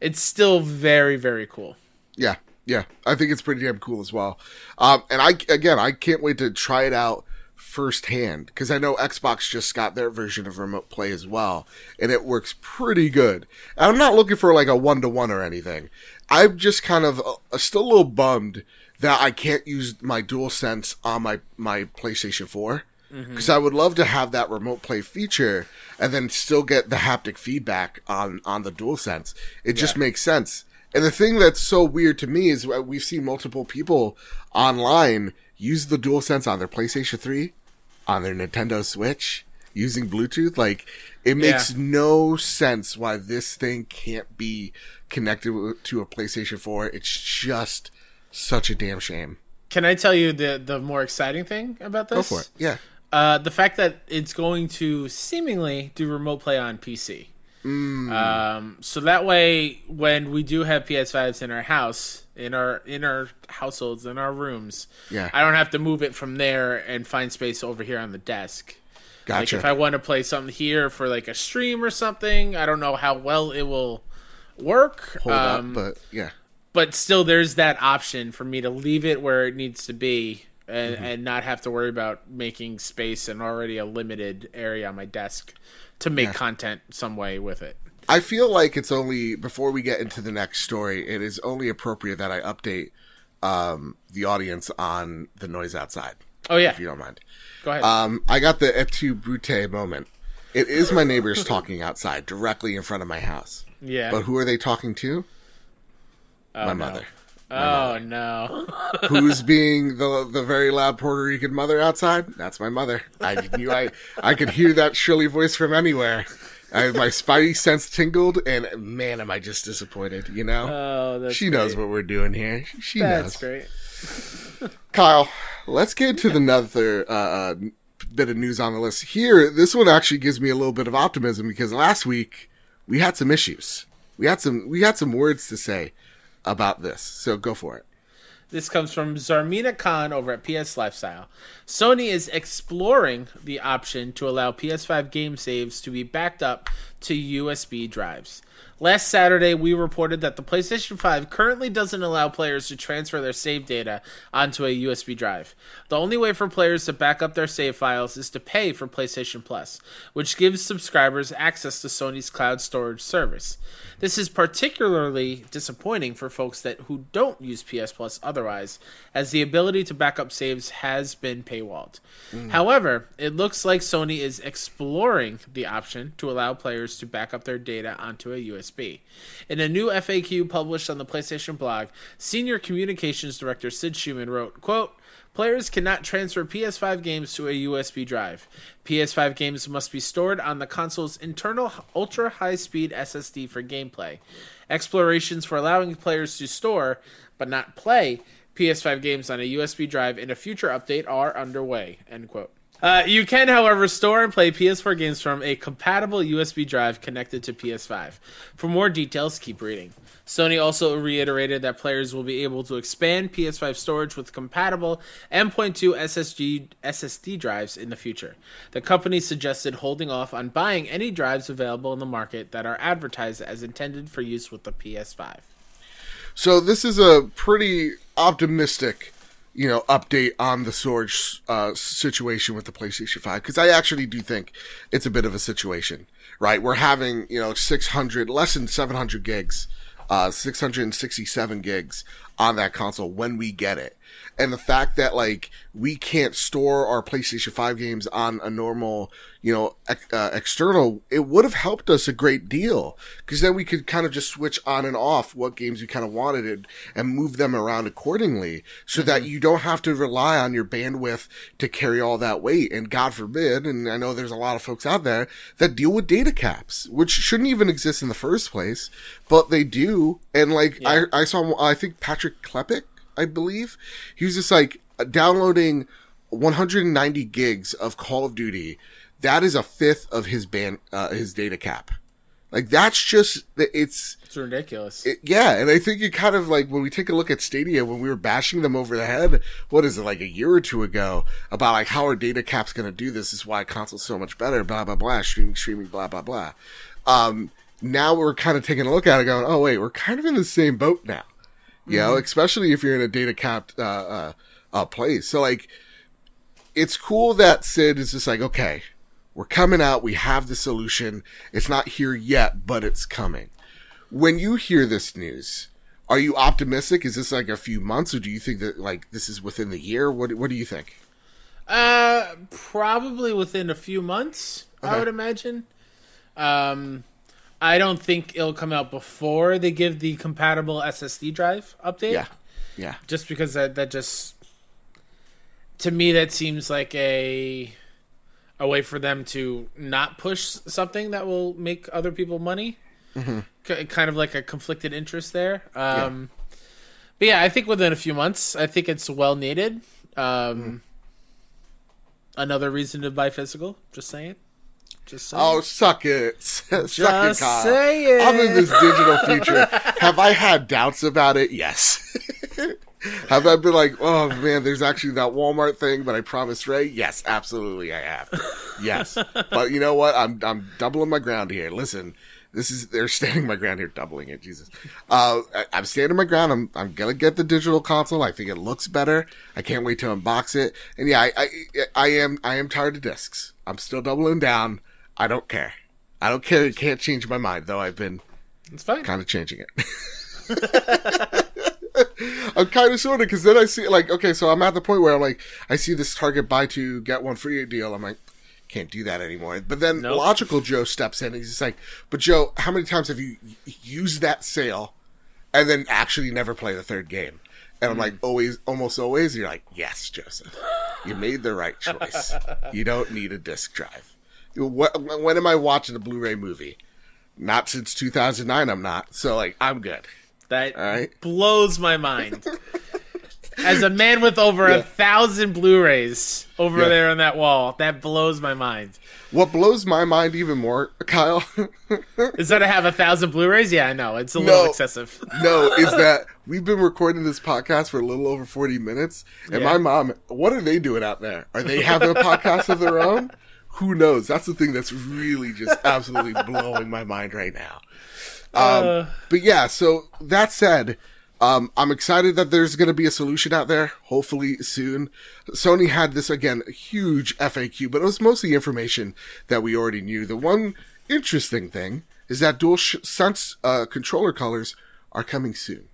it's still very, very cool. Yeah, yeah, I think it's pretty damn cool as well. Um, and I again, I can't wait to try it out firsthand because I know Xbox just got their version of remote play as well, and it works pretty good. And I'm not looking for like a one to one or anything. I'm just kind of uh, still a little bummed that I can't use my Dual Sense on my my PlayStation 4 mm-hmm. because I would love to have that remote play feature and then still get the haptic feedback on on the Dual Sense. It just makes sense. And the thing that's so weird to me is we've seen multiple people online use the Dual Sense on their PlayStation 3, on their Nintendo Switch, using Bluetooth. Like, it makes Yeah. no sense why this thing can't be connected to a PlayStation 4. It's just such a damn shame. Can I tell you the the more exciting thing about this? Go for it. Yeah. Uh, the fact that it's going to seemingly do remote play on PC. Um, so that way, when we do have PS5s in our house, in our in our households, in our rooms, Yeah. I don't have to move it from there and find space over here on the desk. Like Gotcha. if I want to play something here for like a stream or something, I don't know how well it will work. Hold um, up, but yeah. But still there's that option for me to leave it where it needs to be and, Mm-hmm. and not have to worry about making space in already a limited area on my desk to make content some way with it. I feel like it's only before we get into the next story, it is only appropriate that I update um, the audience on the noise outside, Oh yeah, if you don't mind. go ahead. Um, I got the et tu brute moment. It is my neighbors (laughs) talking outside directly in front of my house. yeah. But who are they talking to? Oh, my no. mother. Oh no. (laughs) (laughs) Who's being the the very loud Puerto Rican mother outside? That's my mother. I knew I I could hear that shrilly voice from anywhere. I, my spidey sense tingled, and man, am I just disappointed. You know, Oh, that's she great. knows what we're doing here. She That's knows. great. (laughs) Kyle, let's get to the another uh, uh, bit of news on the list here. This one actually gives me a little bit of optimism because last week we had some issues. We had some we had some words to say about this. So go for it. This comes from Zarmena Khan over at PS Lifestyle. Sony is exploring the option to allow PS5 game saves to be backed up to USB drives. Last Saturday, we reported that the PlayStation 5 currently doesn't allow players to transfer their save data onto a USB drive. The only way for players to back up their save files is to pay for PlayStation Plus, which gives subscribers access to Sony's cloud storage service. This is particularly disappointing for folks that who don't use PS Plus otherwise, as the ability to back up saves has been paywalled. Mm. However, it looks like Sony is exploring the option to allow players to back up their data onto a USB. In a new FAQ published on the PlayStation blog, Senior Communications Director Sid Shuman wrote, quote, Players cannot transfer PS5 games to a USB drive. PS5 games must be stored on the console's internal ultra high speed SSD for gameplay. Explorations for allowing players to store, but not play, PS5 games on a USB drive in a future update are underway. End quote. Uh, you can, however, store and play PS4 games from a compatible USB drive connected to PS5. For more details, keep reading. Sony also reiterated that players will be able to expand PS5 storage with compatible M.2 SSD, SSD drives in the future. The company suggested holding off on buying any drives available in the market that are advertised as intended for use with the PS5. So this is a pretty optimistic, you know, update on the storage uh, situation with the PlayStation 5 because I actually do think it's a bit of a situation, right? We're having, you know, 600, less than 700 gigs, uh, 667 gigs on that console when we get it. And the fact that like we can't store our PlayStation 5 games on a normal, you know, uh, external, it would have helped us a great deal because then we could kind of just switch on and off what games we kind of wanted and, and move them around accordingly so that you don't have to rely on your bandwidth to carry all that weight. And God forbid, and I know there's a lot of folks out there that deal with data caps, which shouldn't even exist in the first place, but they do. And like, I, I saw, I think Patrick Klepek, I believe. He was just like downloading 190 gigs of Call of Duty. That is a fifth of his band, uh, his data cap. Like that's just, it's, It's ridiculous. it, yeah. And I think you kind of like when we take a look at Stadia, when we were bashing them over the head, what is it, like a year or two ago about like how our data cap's going to do this is why console's so much better, blah, blah, blah, streaming, streaming, blah, blah, blah. Um, now we're kind of taking a look at it going, oh wait, we're kind of in the same boat now you know, especially if you're in a data capped uh, uh, uh, place. So like, it's cool that Sid is just like, okay, we're coming out. We have the solution. It's not here yet, but it's coming. When you hear this news, are you optimistic? Is this like a few months, or do you think that like this is within the year? What What do you think? Uh, probably within a few months, I would imagine. Um, I don't think it'll come out before they give the compatible SSD drive update. Yeah, yeah, Just because that that just to me that seems like a a way for them to not push something that will make other people money. K- kind of like a conflicted interest there. Um, But yeah, I think within a few months, I think it's well needed. Um, Another reason to buy physical. Just saying. Just saying. Oh, suck it. (laughs) suck it, Just Kyle. saying. I'm in this digital future. Have I had doubts about it? Yes. (laughs) have I been like, oh man, there's actually that Walmart thing, but I promised Ray? Yes, absolutely I have. Yes. But you know what? I'm I'm doubling my ground here. Listen, this is they're standing my ground here, doubling it, Jesus. Uh I, I'm standing my ground. I'm I'm gonna get the digital console. I think it looks better. I can't wait to unbox it. And yeah, I I, I am I am tired of discs. I'm still doubling down. I don't care. I don't care. It can't change my mind, though. I've been it's fine. kind of changing it. (laughs) I'm kind of sort of because then I see like okay, so I'm at the point where I'm like I see this Target buy two get one free deal. I'm like can't do that anymore. But then Nope. logical Joe steps in and he's just like, but Joe, how many times have you used that sale and then actually never play the third game? And I'm hmm. like, always, almost always. You're like, yes, Joseph, you made the right choice. you don't need a disc drive. What, when am I watching a Blu-ray movie? Not since 2009. I'm not. So like, I'm good. That right. blows my mind. (laughs) As a man with over a thousand Blu-rays over Yeah. there on that wall, that blows my mind. What blows my mind even more, Kyle, (laughs) Is that I have a thousand Blu-rays? Yeah, I know it's a little No. excessive. (laughs) no, is that we've been recording this podcast for a little over 40 minutes. And Yeah. my mom, what are they doing out there? Are they having a podcast of their own? Who knows? That's the thing that's really just absolutely (laughs) blowing my mind right now. Um, Uh. but yeah, so that said, um, I'm excited that there's going to be a solution out there, hopefully soon. Sony had this again, a huge FAQ, but it was mostly information that we already knew. The one interesting thing is that dual sh- sense uh, controller colors are coming soon.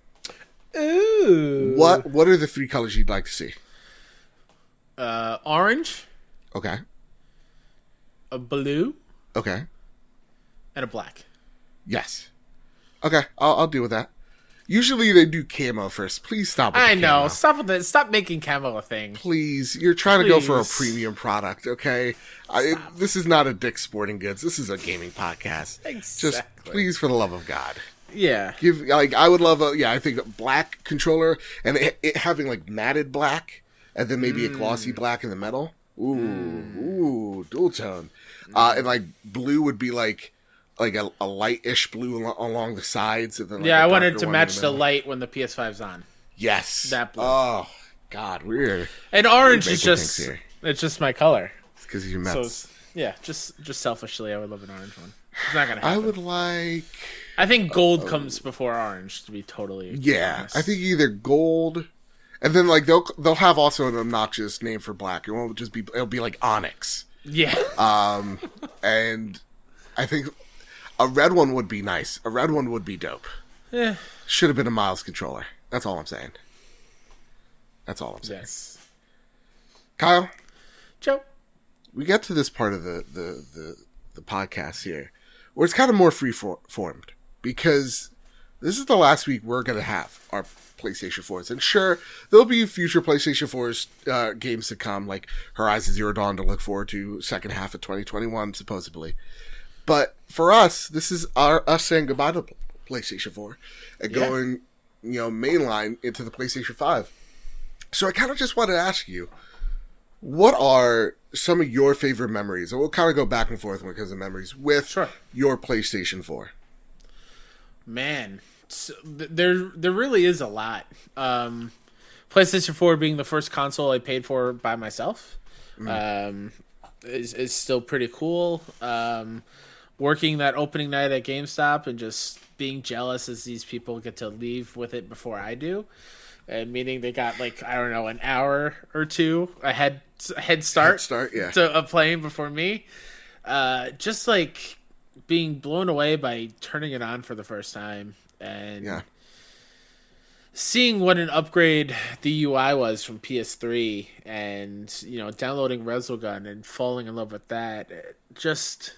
Ooh. What What are the three colors you'd like to see? Uh, orange, Okay, a blue, okay, and a black. yes, okay. I'll, I'll deal with that. Usually they do camo first. Please stop. With I know. camo. Stop with it. Stop making camo a thing. please you're trying to go for a premium product okay I, this is not a dick sporting goods this is a gaming podcast just Exactly. please for the love of god Yeah. give like i would love a yeah i think a black controller and it, it having like matted black and then maybe a glossy Mm. black in the middle ooh ooh dual tone uh and like blue would be like like a, a light-ish blue al- along the sides and then like, Yeah, I wanted to match the middle. light when the PS5's on. yes that blue. oh god weird And orange We're is just it's just my color. because you So met it's, yeah, just just selfishly I would love an orange one. It's not gonna Happen. I would like, I think gold comes before orange to be totally yeah. honest. I think either gold, and then like they'll they'll have also an obnoxious name for black. It won't just be it'll be like onyx, Yeah. um, and I think a red one would be nice. A red one would be dope. Yeah. Should have been a Miles controller. That's all I'm saying. That's all I'm saying. yes. Kyle, Joe. we get to this part of the the the, the podcast here where it's kind of more free for- formed because this is the last week we're going to have our PlayStation 4s. And sure, there'll be future PlayStation 4s uh, games to come, like Horizon Zero Dawn to look forward to, second half of 2021, supposedly. But for us, this is our us saying goodbye to PlayStation 4 and Yeah. going, you know, mainline into the PlayStation 5. So I kind of just wanted to ask you, what are some of your favorite memories? And we'll kind of go back and forth because of memories with Sure. your PlayStation 4. Man, so, there there really is a lot. Um, PlayStation Four being the first console I paid for by myself, um, is is still pretty cool. Um, working that opening night at GameStop and just being jealous as these people get to leave with it before I do, and meaning they got like I don't know an hour or two ahead head start Start, yeah. to a playing before me. Uh, just like being blown away by turning it on for the first time and Yeah. seeing what an upgrade the UI was from PS3 and you know downloading Resogun and falling in love with that just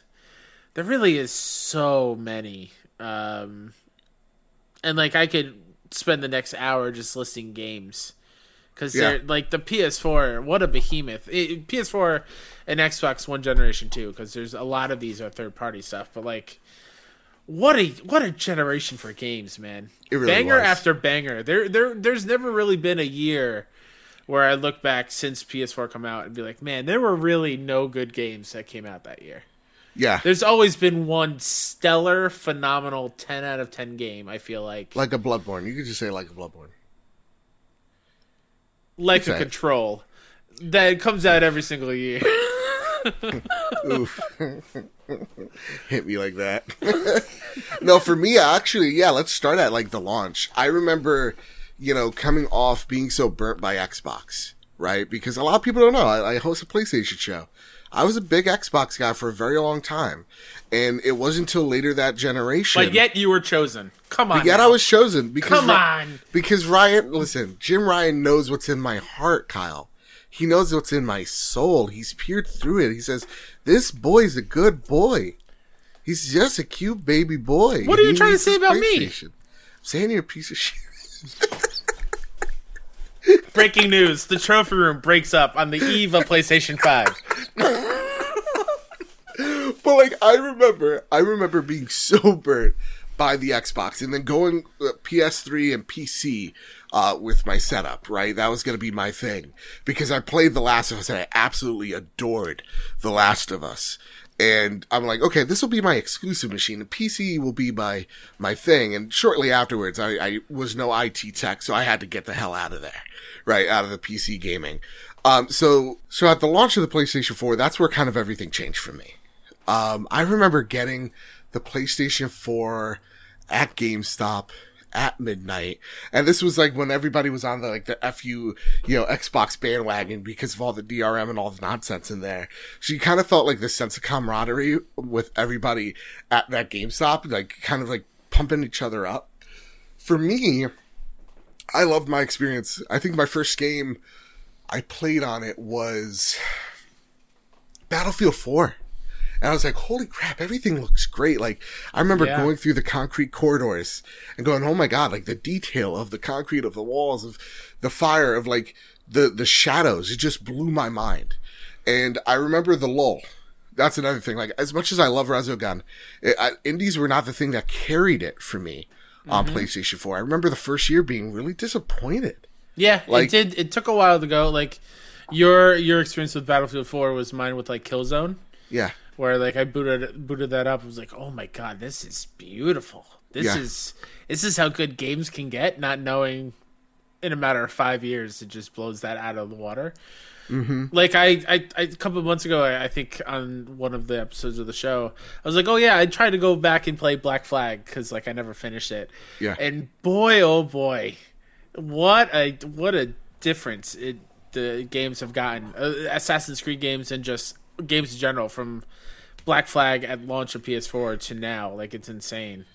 there really is so many um and like I could spend the next hour just listing games because Yeah. they're like the PS4 what a behemoth it, PS4 and Xbox one generation too because there's a lot of these are third party stuff but like what a what a generation for games, man. Really banger was. after banger. There there there's never really been a year where I look back since PS4 come out and be like, man, there were really no good games that came out that year. Yeah. There's always been one stellar, phenomenal 10 out of 10 game, I feel like. Like a Bloodborne. You could just say like a Bloodborne. Like a control. That comes out every single year. (laughs) Oof. (laughs) Hit me like that. (laughs) no, for me, actually, yeah, let's start at like the launch. I remember, you know, coming off being so burnt by Xbox, right? Because a lot of people don't know. I, I host a PlayStation show. I was a big Xbox guy for a very long time. And it wasn't until later that generation. but yet you were chosen. Come on. Yet now. I was chosen because Come on. because Ryan, listen, Jim Ryan knows what's in my heart, Kyle. He knows what's in my soul. He's peered through it. He says, "This boy's a good boy. He's just a cute baby boy." What are you He trying to say about me? PlayStation." I'm saying you're a piece of shit. Breaking news. The trophy room breaks up on the eve of PlayStation 5. (laughs) But like, I remember, I remember being so burnt by the Xbox, and then going uh, PS3 and PC uh, with my setup. Right, that was going to be my thing because I played The Last of Us and I absolutely adored The Last of Us. And I'm like, okay, this will be my exclusive machine. The PC will be my my thing. And shortly afterwards, I, I was no IT tech, so I had to get the hell out of there, right, out of the PC gaming. Um, so so at the launch of the PlayStation 4, that's where kind of everything changed for me. Um, I remember getting the PlayStation 4 at GameStop at midnight. And this was like when everybody was on the like the FU, you know, Xbox bandwagon because of all the DRM and all the nonsense in there. So you kind of felt like this sense of camaraderie with everybody at that GameStop, like kind of like pumping each other up. For me, I loved my experience. I think my first game I played on it was Battlefield 4. And I was like, holy crap, everything looks great. Like, I remember Yeah. going through the concrete corridors and going, oh my God, like the detail of the concrete, of the walls, of the fire, of like the, the shadows. It just blew my mind. And I remember the lull. That's another thing. Like, as much as I love Resogun, it, eh, I, indies were not the thing that carried it for me on mm-hmm. PlayStation 4. I remember the first year being really disappointed. Yeah, Like- it did. It took a while to go. Like your your experience with Battlefield 4 was mine with like Killzone, Yeah. Where like I booted booted that up. I was like, oh my god, this is beautiful. This Yeah. is this is how good games can get. Not knowing in a matter of five years, it just blows that out of the water. Mm-hmm. Like I, I, I, a couple of months ago, I, I think on one of the episodes of the show, I was like, "Oh yeah, I tried to go back and play Black Flag because like I never finished it." Yeah. And boy, oh boy, what a what a difference it the games have gotten. Uh, Assassin's Creed games and just games in general from Black Flag at launch of PS4 to now, like it's insane.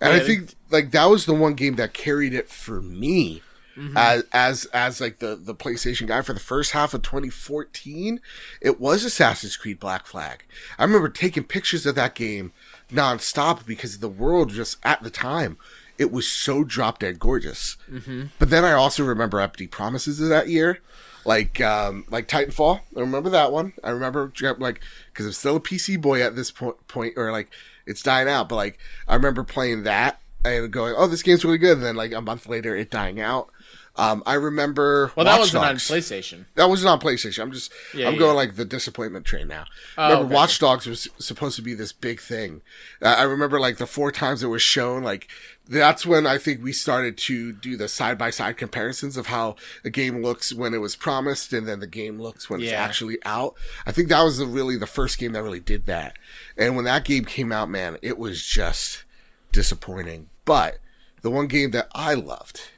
And I Yeah, think like that was the one game that carried it for me Mm-hmm. as as as like the the PlayStation guy for the first half of 2014. It was Assassin's Creed Black Flag. I remember taking pictures of that game nonstop because the world just at the time it was so drop dead gorgeous. Mm-hmm. But then I also remember Empty Promises of that year. Like, um, like Titanfall. I remember that one. I remember, like, cause I'm still a PC boy at this point, point, or like, it's dying out, but like, I remember playing that and going, oh, this game's really good. And then like a month later, it dying out. Um, I remember. Well, that wasn't on PlayStation. That wasn't on PlayStation. I'm just Yeah, I'm yeah. going like the disappointment train now. Oh, remember, okay. Watch Dogs was supposed to be this big thing. Uh, I remember like the four times it was shown. Like that's when I think we started to do the side by side comparisons of how a game looks when it was promised and then the game looks when it's actually out. I think that was the, really the first game that really did that. And when that game came out, man, it was just disappointing. But the one game that I loved,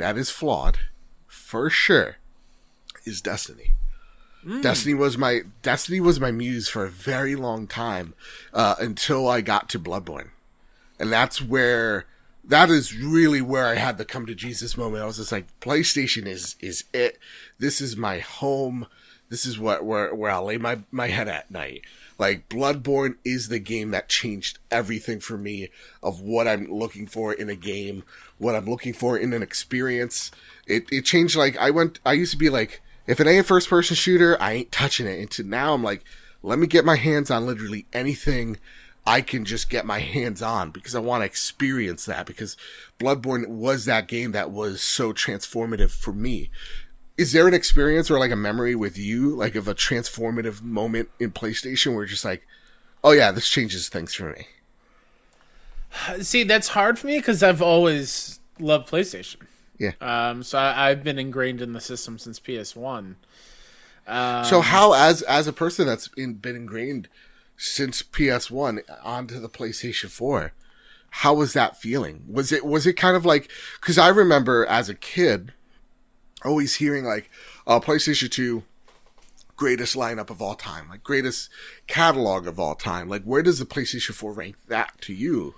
that is flawed, for sure, is Destiny. Destiny was my Destiny was my muse for a very long time uh, until I got to Bloodborne, and that's where that is really where I had the come to Jesus moment. I was just like, PlayStation is is it. This is my home. This is what where where I'll lay my my head at night. Like Bloodborne is the game that changed everything for me of what I'm looking for in a game, what I'm looking for in an experience. It it changed like I went I used to be like if it ain't a first person shooter, I ain't touching it. And to now I'm like, let me get my hands on literally anything I can just get my hands on because I want to experience that because Bloodborne was that game that was so transformative for me. Is there an experience or like a memory with you, like of a transformative moment in PlayStation where just like, oh yeah, this changes things for me. See, that's hard for me because I've always loved PlayStation. Yeah. Um. So I, I've been ingrained in the system since PS One. Um, So how, as as a person that's in, been ingrained since PS One onto the PlayStation Four, how was that feeling? Was it was it kind of like because I remember as a kid always hearing like, uh, PlayStation Two greatest lineup of all time, like greatest catalog of all time. Like where does the PlayStation Four rank that to you?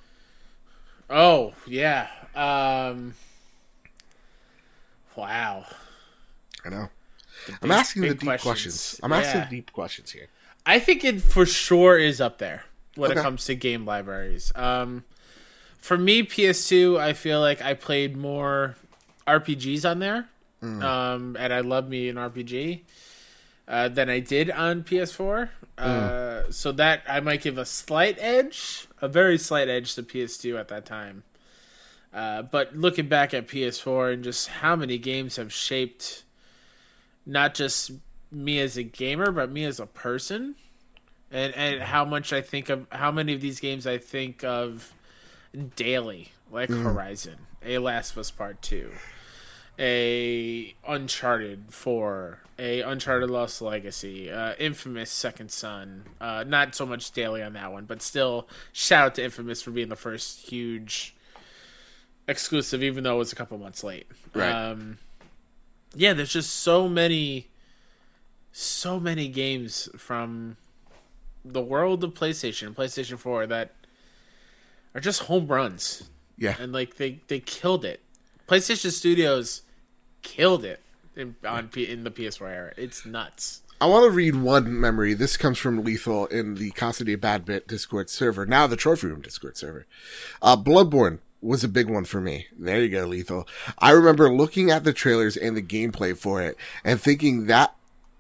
Oh yeah. Um. Wow. I know. I'm asking the deep questions. I'm asking Yeah. the deep questions here. I think it for sure is up there when Okay. it comes to game libraries. Um, for me, PS2, I feel like I played more RPGs on there, Mm. um, and I love me an RPG uh, than I did on PS4. Mm. Uh, so that I might give a slight edge, a very slight edge to PS2 at that time. Uh, but looking back at PS4 and just how many games have shaped not just me as a gamer, but me as a person, and and how much I think of how many of these games I think of daily, like Horizon, a Last of Us Part Two, a Uncharted Four, a Uncharted Lost Legacy, uh, Infamous Second Son. Uh, not so much daily on that one, but still shout out to Infamous for being the first huge exclusive, even though it was a couple months late. Right. Um, yeah, there's just so many, so many games from the world of PlayStation PlayStation 4 that are just home runs. Yeah. And like they, they killed it. PlayStation Studios killed it in on P, in the PS4 era. It's nuts. I want to read one memory. This comes from Lethal in the Constantine Bad Bit Discord server, now the Trophy Room Discord server. Uh, Bloodborne was a big one for me. There you go, Lethal. I remember looking at the trailers and the gameplay for it and thinking that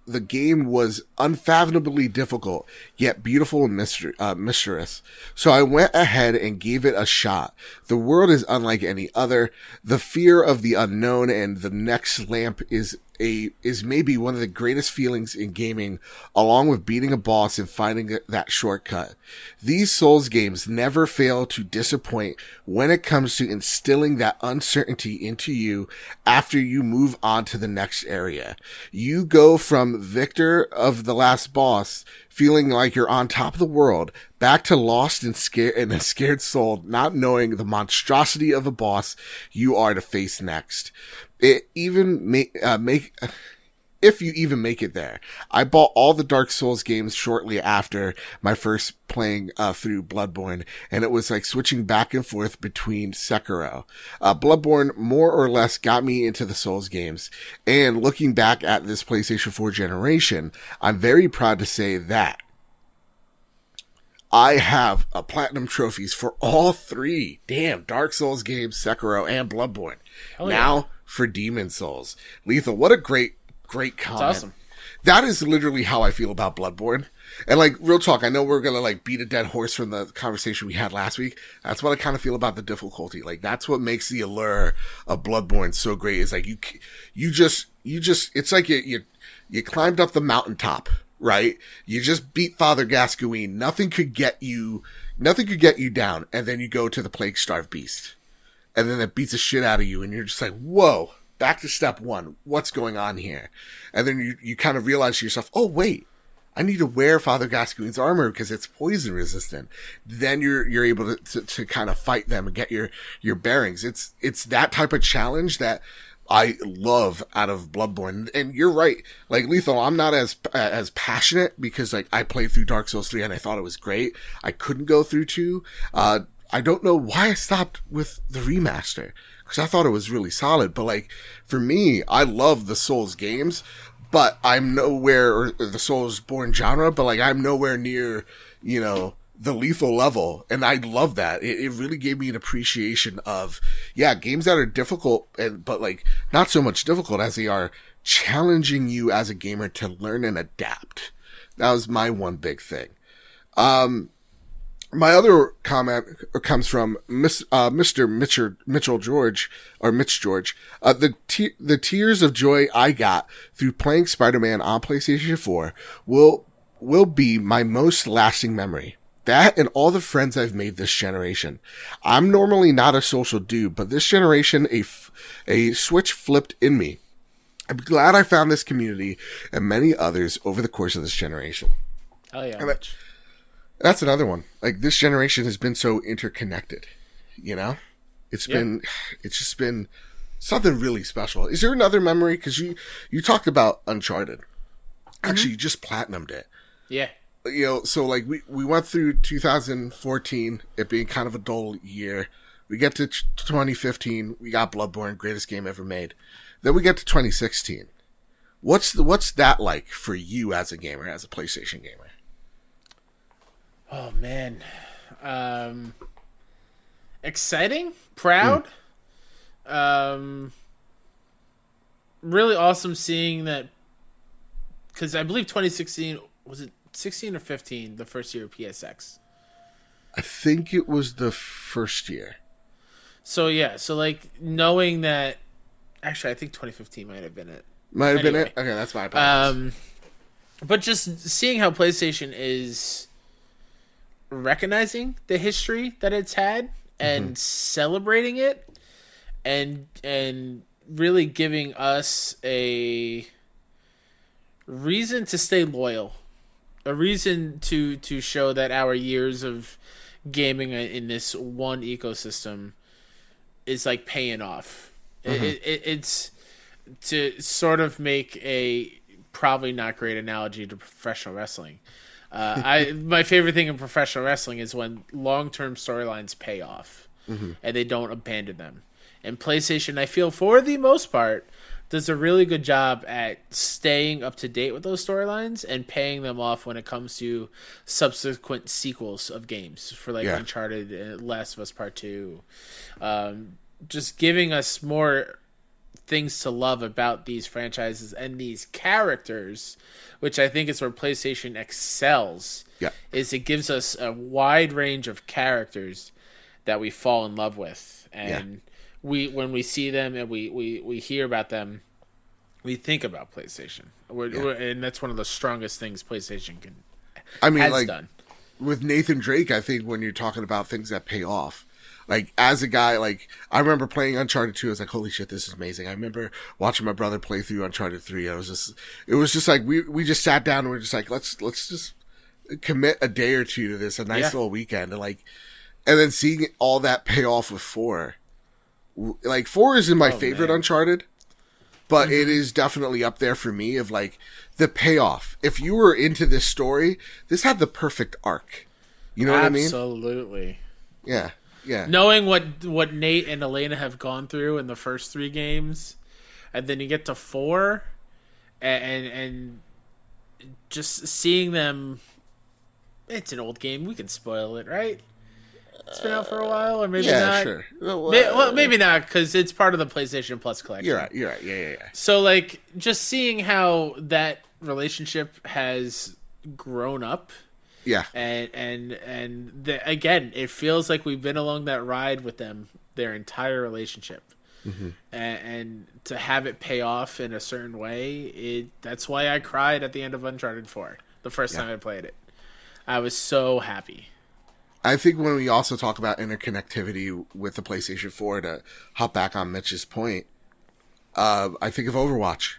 the game was unfathomably difficult, yet beautiful and mystery, uh, mysterious. So I went ahead and gave it a shot. The world is unlike any other. The fear of the unknown and the next lamp is a, is maybe one of the greatest feelings in gaming, along with beating a boss and finding that shortcut. These Souls games never fail to disappoint when it comes to instilling that uncertainty into you after you move on to the next area. You go from victor of the last boss, feeling like you're on top of the world, back to lost and scared and a scared soul, not knowing the monstrosity of a boss you are to face next. It even make uh, make if you even make it there. I bought all the Dark Souls games shortly after my first playing uh, through Bloodborne, and it was like switching back and forth between Sekiro. Uh, Bloodborne more or less got me into the Souls games, and looking back at this PlayStation 4 generation, I'm very proud to say that I have a platinum trophies for all three damn Dark Souls games, Sekiro and Bloodborne. Hell yeah. For Demon Souls. Lethal, what a great, great comment. That's awesome. That is literally how I feel about Bloodborne. And like, real talk, I know we're gonna like beat a dead horse from the conversation we had last week. That's what I kind of feel about the difficulty. Like, that's what makes the allure of Bloodborne so great is like, you, you just, you just, it's like you, you, you climbed up the mountaintop, right? You just beat Father Gascoigne. Nothing could get you, nothing could get you down. And then you go to the Plague Starved Beast and then it beats the shit out of you and you're just like, whoa, back to step one. What's going on here? And then you, you kind of realize to yourself, oh, wait, I need to wear Father Gascoigne's armor because it's poison resistant. Then you're, you're able to, to, to kind of fight them and get your, your bearings. It's, it's that type of challenge that I love out of Bloodborne. And you're right. Like Lethal, I'm not as, as passionate because like I played through Dark Souls 3 and I thought it was great. I couldn't go through 2. Uh, I don't know why I stopped with the remaster because I thought it was really solid. But like for me, I love the Souls games, but I'm nowhere or the Soulsborne genre, but like I'm nowhere near, you know, the lethal level. And I love that. It, it really gave me an appreciation of, yeah, games that are difficult and, but like not so much difficult as they are challenging you as a gamer to learn and adapt. That was my one big thing. Um, my other comment comes from Miss, uh, Mr. Mitchell, Mitchell George, or Mitch George. Uh, the te- the tears of joy I got through playing Spider-Man on PlayStation 4 will, will be my most lasting memory. That and all the friends I've made this generation. I'm normally not a social dude, but this generation, a, f- a switch flipped in me. I'm glad I found this community and many others over the course of this generation. Oh yeah. That's another one. Like this generation has been so interconnected, you know? It's Yeah. been, (sighs) it's just been something really special. Is there another memory? Cause you, you talked about Uncharted. Mm-hmm. Actually, you just platinumed it Yeah. you know, so like we, we went through 2014, it being kind of a dull year. We get to 2015, we got Bloodborne, greatest game ever made. Then we get to 2016. What's the, what's that like for you as a gamer, as a PlayStation gamer? Oh man. Um exciting, proud. Um really awesome seeing that cuz I believe 2016 was it 16 or 15 the first year of PSX. I think it was the first year. So yeah, so like knowing that actually I think 2015 might have been it. Might have been it. Okay, that's my apologies. Um, but just seeing how PlayStation is recognizing the history that it's had and mm-hmm. celebrating it, and and really giving us a reason to stay loyal, a reason to to show that our years of gaming in this one ecosystem is like paying off. It, mm-hmm. it, it, it's to sort of make a probably not great analogy to professional wrestling. Uh, I my favorite thing in professional wrestling is when long term storylines pay off and they don't abandon them. And PlayStation, I feel for the most part, does a really good job at staying up to date with those storylines and paying them off when it comes to subsequent sequels of games for like Yeah. Uncharted, and Last of Us Part Two, um, just giving us more things to love about these franchises and these characters, which I think is where PlayStation excels. Yeah. Is it gives us a wide range of characters that we fall in love with, and we when we see them and we we we hear about them, we think about PlayStation. We're, we're- and that's one of the strongest things PlayStation can I mean, has like done. with Nathan Drake, I think when you're talking about things that pay off, like as a guy, like I remember playing Uncharted 2, I was like, holy shit, this is amazing. I remember watching my brother play through Uncharted 3. I was just, it was just like, we, we just sat down and we are just like, let's, let's just commit a day or two to this, a nice Yeah. little weekend. And like, and then seeing all that pay off with four, like four isn't my oh, favorite man. Uncharted, but it mm-hmm. is definitely up there for me of like the payoff. If you were into this story, this had the perfect arc. You know what I mean? Absolutely. Yeah, yeah, knowing what what Nate and Elena have gone through in the first three games, and then you get to four, and and, and just seeing them. It's an old game. We can spoil it, right? It's been out for a while, or maybe yeah, not. sure. Well, May- uh, well, maybe not because it's part of the PlayStation Plus collection. You're right. You're right. Yeah, yeah, yeah. So, like, just seeing how that relationship has grown up Yeah, and and and the, again it feels like we've been along that ride with them their entire relationship. And, and to have it pay off in a certain way it that's why i cried at the end of uncharted 4 the first time i played it. I was so happy. I think when we also talk about interconnectivity with the PlayStation 4, to hop back on Mitch's point, uh, I think of Overwatch.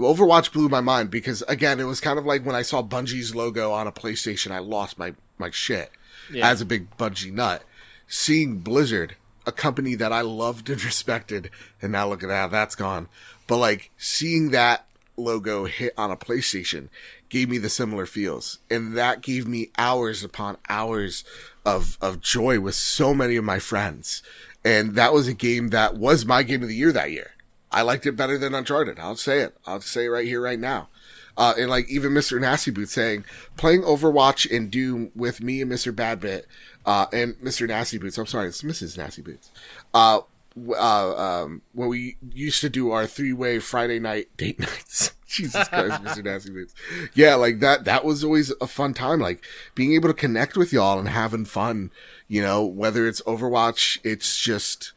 Overwatch blew my mind because again, it was kind of like when I saw Bungie's logo on a PlayStation, I lost my, my shit Yeah. as a big Bungie nut. Seeing Blizzard, a company that I loved and (laughs) respected, and now look at how that's gone. But like seeing that logo hit on a PlayStation gave me the similar feels. And that gave me hours upon hours of, of joy with so many of my friends. And that was a game that was my game of the year that year. I liked it better than Uncharted. I'll say it. I'll say it right here, right now. Uh, and like even Mr. Nasty Boots saying, playing Overwatch and Doom with me and Mr. Badbit, uh, and Mr. Nasty Boots. I'm sorry, it's Mrs. Nasty Boots. Uh, uh, um, when we used to do our three way Friday night date (laughs) nights. (laughs) Jesus Christ, (laughs) Mr. Nasty Boots. Yeah, like that, that was always a fun time. Like being able to connect with y'all and having fun, you know, whether it's Overwatch, it's just,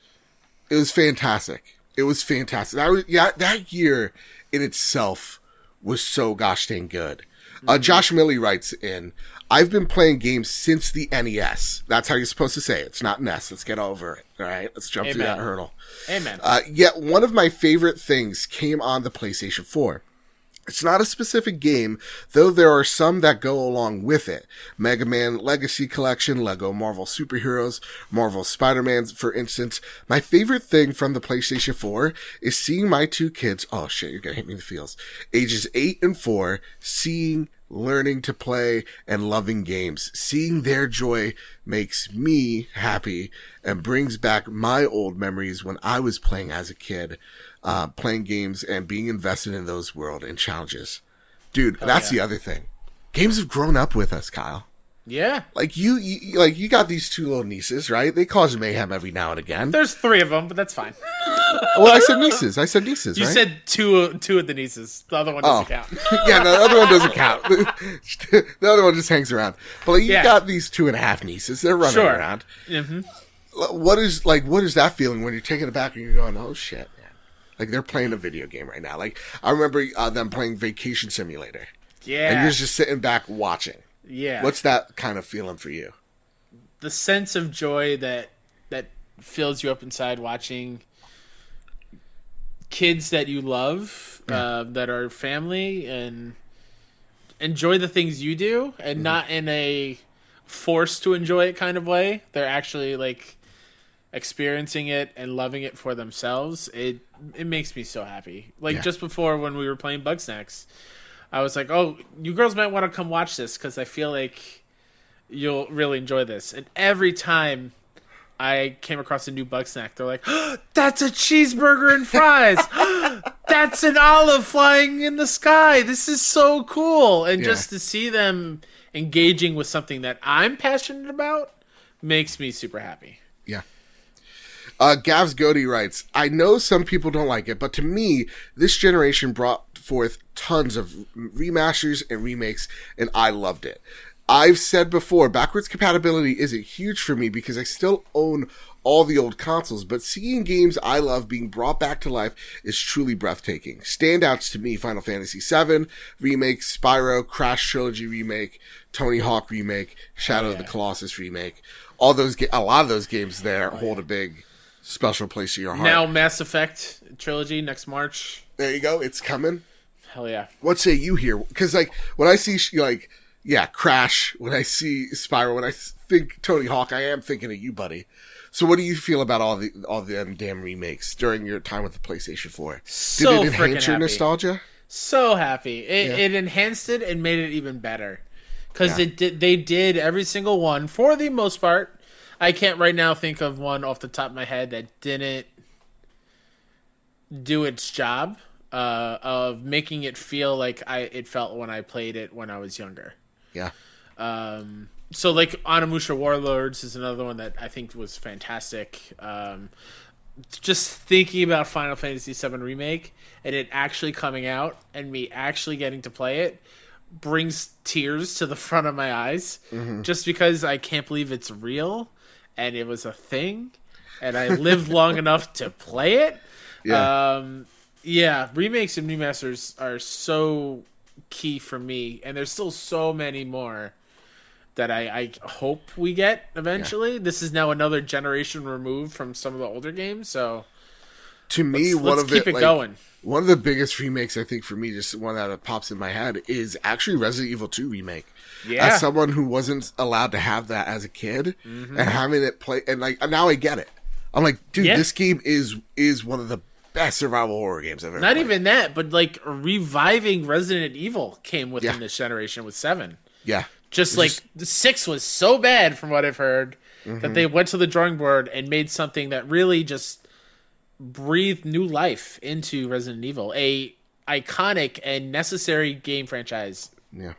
it was fantastic. It was fantastic. That was, yeah, that year in itself was so gosh dang good. Uh, Josh Milley writes in, I've been playing games since the NES. That's how you're supposed to say it. It's not NES. Let's get over it. All right, let's jump through that hurdle. Amen. Uh, yet one of my favorite things came on the PlayStation 4. It's not a specific game, though there are some that go along with it. Mega Man Legacy Collection, Lego Marvel Superheroes, Marvel Spider-Man, for instance. My favorite thing from the PlayStation 4 is seeing my two kids, oh shit, you're gonna hit me in the feels, ages 8 and 4, seeing, learning to play, and loving games. Seeing their joy makes me happy and brings back my old memories when I was playing as a kid uh, playing games and being invested in those world and challenges. Dude, that's yeah. the other thing. Games have grown up with us, Kyle. yeah. Like you, you, like you got these two little nieces, right? They cause mayhem every now and again. There's three of them, but that's fine. well, I said nieces. I said nieces, You right? said two two of the nieces. The other one doesn't Oh. count. (laughs) yeah, no, the other one doesn't count. (laughs) (laughs) the other one just hangs around. But like, you Yeah. got these two and a half nieces. They're running Sure. around. hmm What is like? What is that feeling when you're taking it back and you're going, "Oh shit, man!" Like they're playing a video game right now. Like I remember uh, them playing Vacation Simulator, and Yeah. you're just sitting back watching. yeah. What's that kind of feeling for you? the sense of joy that that fills you up inside watching kids that you love uh, that are family and enjoy the things you do and not in a forced to enjoy it kind of way they're actually like experiencing it and loving it for themselves it it makes me so happy like Yeah. just before when we were playing Bugsnax i was like oh you girls might want to come watch this because i feel like you'll really enjoy this. And every time I came across a new Bugsnak, they're like, "That's a cheeseburger and fries. (laughs) That's an olive flying in the sky. This is so cool!" And Yeah. just to see them engaging with something that I'm passionate about makes me super happy. Yeah. Uh, Gavs Goody writes, I know some people don't like it, but to me, this generation brought forth tons of remasters and remakes, and I loved it. I've said before, backwards compatibility isn't huge for me because I still own all the old consoles, but seeing games I love being brought back to life is truly breathtaking. Standouts to me, Final Fantasy VII remake, Spyro, Crash Trilogy remake, Tony Hawk remake, Shadow of the. Colossus remake. All those, ga- a lot of those games there hold a big special place in your heart. Now Mass Effect trilogy next March. there you go. It's coming. Hell yeah. What say you here? Because like when I see like yeah, Crash. When I see Spyro, I think Tony Hawk, I am thinking of you, buddy. So what do you feel about all the all the damn remakes during your time with the PlayStation Four? So Did it enhance your happy. nostalgia? so happy. It, Yeah. it enhanced it and made it even better because Yeah. it did. They did every single one for the most part. I can't right now think of one off the top of my head that didn't do its job uh, of making it feel like I it felt when I played it when I was younger. Yeah, Um, so like Onimusha Warlords is another one that I think was fantastic. Um, just thinking about Final Fantasy VII remake and it actually coming out and me actually getting to play it brings tears to the front of my eyes just because I can't believe it's real and it was a thing and I lived (laughs) long enough to play it. yeah, Um, yeah, remakes and remasters are so key for me, and there's still so many more that I, I hope we get eventually. This is now another generation removed from some of the older games, so to me, let's, one let's of keep it, it like, going. One of the biggest remakes, I think, for me, just one that pops in my head, is actually Resident Evil 2 remake. Yeah. As someone who wasn't allowed to have that as a kid, Mm-hmm. and having it play, and like now I get it. I'm like, dude, Yeah. this game is is one of the best survival horror games I've ever. Not played. even that, but like reviving Resident Evil came within Yeah. this generation with seven. Yeah, Just like the six was so bad from what I've heard that they went to the drawing board and made something that really just breathed new life into Resident Evil, a iconic and necessary game franchise yeah.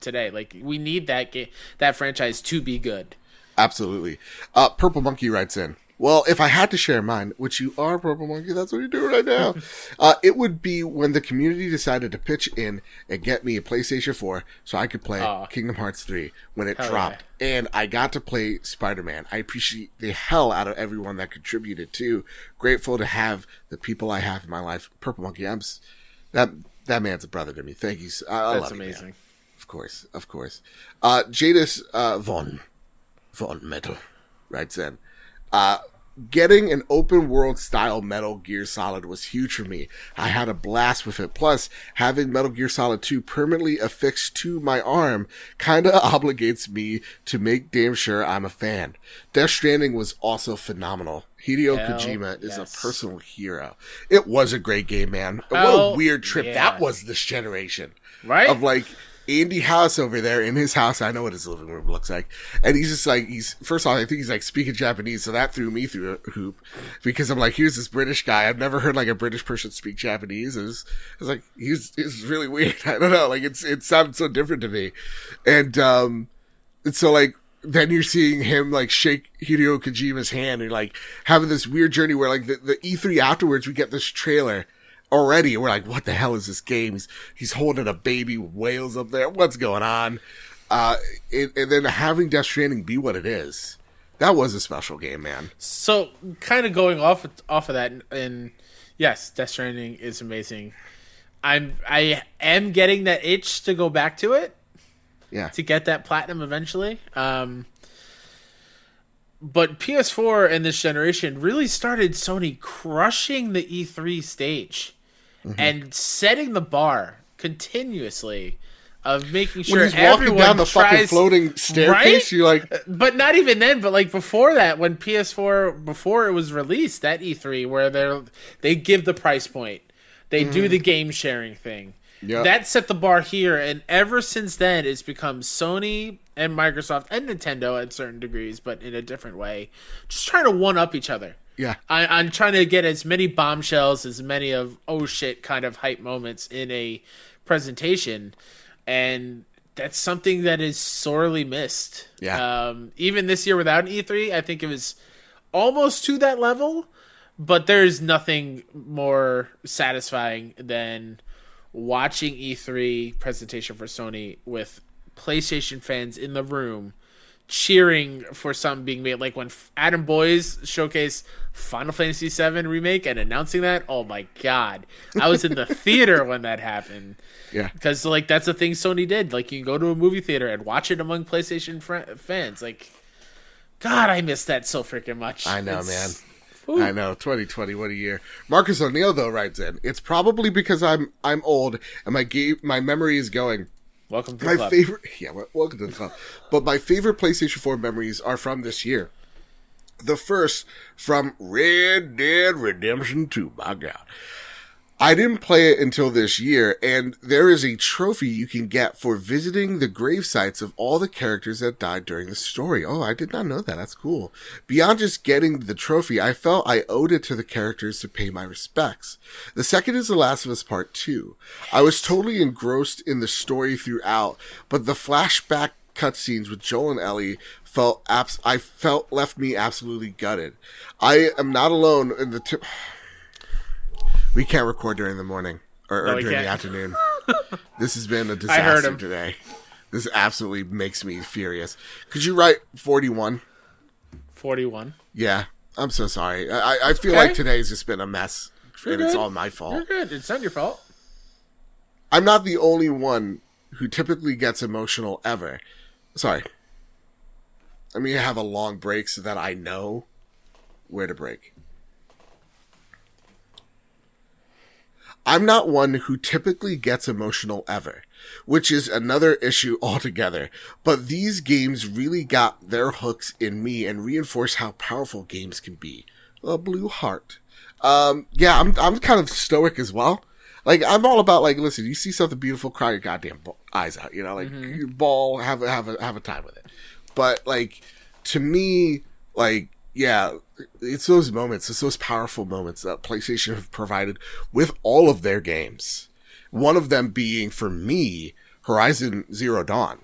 today. Like we need that game, that franchise to be good. Absolutely. Uh, Purple Monkey writes in. Well, if I had to share mine, which you are, Purple Monkey, that's what you're doing right now. (laughs) uh, it would be when the community decided to pitch in and get me a PlayStation 4 so I could play Aw. Kingdom Hearts 3 when it Hell dropped. And I got to play Spider Man. I appreciate the hell out of everyone that contributed too. Grateful to have the people I have in my life. Purple Monkey, I'm s- that that man's a brother to me. Thank you. s- I, I That's love you, man. amazing. Of course, of course. Uh, Jadis uh, von von Metal writes in, uh, getting an open world style Metal Gear Solid was huge for me. I had a blast with it. Plus, having Metal Gear Solid 2 permanently affixed to my arm kinda (laughs) obligates me to make damn sure I'm a fan. Death Stranding was also phenomenal. Hideo Hell Kojima is yes. a personal hero. It was a great game, man. what a weird trip yeah. that was this generation Right? of like Andy House over there in his house. I know what his living room looks like, and he's just like he's first of all, I think he's like speaking Japanese, so that threw me through a hoop because I'm like, here's this British guy. I've never heard like a British person speak Japanese. It was, it was like he's it's really weird. (laughs) I don't know, like it's it sounded so different to me, and um, and so like then you're seeing him like shake Hideo Kojima's hand and like having this weird journey where like the, the E3 afterwards we get this trailer already we're like what the hell is this game? He's he's holding a baby with whales up there. What's going on? Uh and, and then having Death Stranding be what it is that was a special game man. So, kind of going off off of that, and yes, Death Stranding is amazing. I'm I am getting that itch to go back to it. Yeah. To get that platinum eventually. Um, but PS4 and this generation really started Sony crushing the E3 stage Mm-hmm. and setting the bar continuously of making sure when he's walking everyone down the fucking tries, floating staircase Right? you're like but not even then but like before that when ps4 before it was released at e3 where they they give the price point they do the game sharing thing Yeah. that set the bar here and ever since then it's become sony and microsoft and nintendo at certain degrees but in a different way just trying to one up each other yeah I, I'm trying to get as many bombshells, as many of oh shit kind of hype moments in a presentation, and that's something that is sorely missed. Yeah. Um, even this year without an E3, I think it was almost to that level, but there's nothing more satisfying than watching E3 presentation for Sony with PlayStation fans in the room cheering for something being made. Like when Adam Boyes showcased Final Fantasy VII remake and announcing that. Oh my god, I was in the (laughs) theater when that happened yeah because like that's the thing Sony did. Like you can go to a movie theater and watch it among PlayStation fr- fans. Like, God, I miss that so freaking much. I know It's- man Ooh. I know, 2020, what a year. Marcus O'Neill though writes in, it's probably because I'm I'm old and my game my memory is going. Welcome to My the club. favorite, (laughs) yeah, welcome to the club. But my favorite PlayStation 4 memories are from this year. The first from Red Dead Redemption 2. My God. I didn't play it until this year, and there is a trophy you can get for visiting the grave sites of all the characters that died during the story. Oh, I did not know that. That's cool. Beyond just getting the trophy, I felt I owed it to the characters to pay my respects. The second is The Last of Us Part 2. I was totally engrossed in the story throughout, but the flashback cutscenes with Joel and Ellie felt abs- I felt left me absolutely gutted. I am not alone in the tip. (sighs) We can't record during the morning or, or No, during the can't. afternoon. (laughs) this has been a disaster today. This absolutely makes me furious. Could you write 41? Forty-one. Yeah, I'm so sorry. I, I- feel Okay. like today's just been a mess, You're and it's all my You're fault. good. It's not your fault. I'm not the only one who typically gets emotional ever. Sorry. I mean, I have a long break so that I know where to break. I'm not one who typically gets emotional ever, which is another issue (laughs) altogether. But these games really got their hooks in me and reinforce how powerful games can be. A blue heart. Um, yeah, I'm, I'm kind of stoic as well. Like, I'm all about, like, listen, you see something beautiful, cry your goddamn eyes out, you know, like, you ball, have a, have a, have a time with it. But, like, to me, like, yeah, it's those moments, it's those powerful moments that PlayStation have provided with all of their games. One of them being, for me, Horizon Zero Dawn.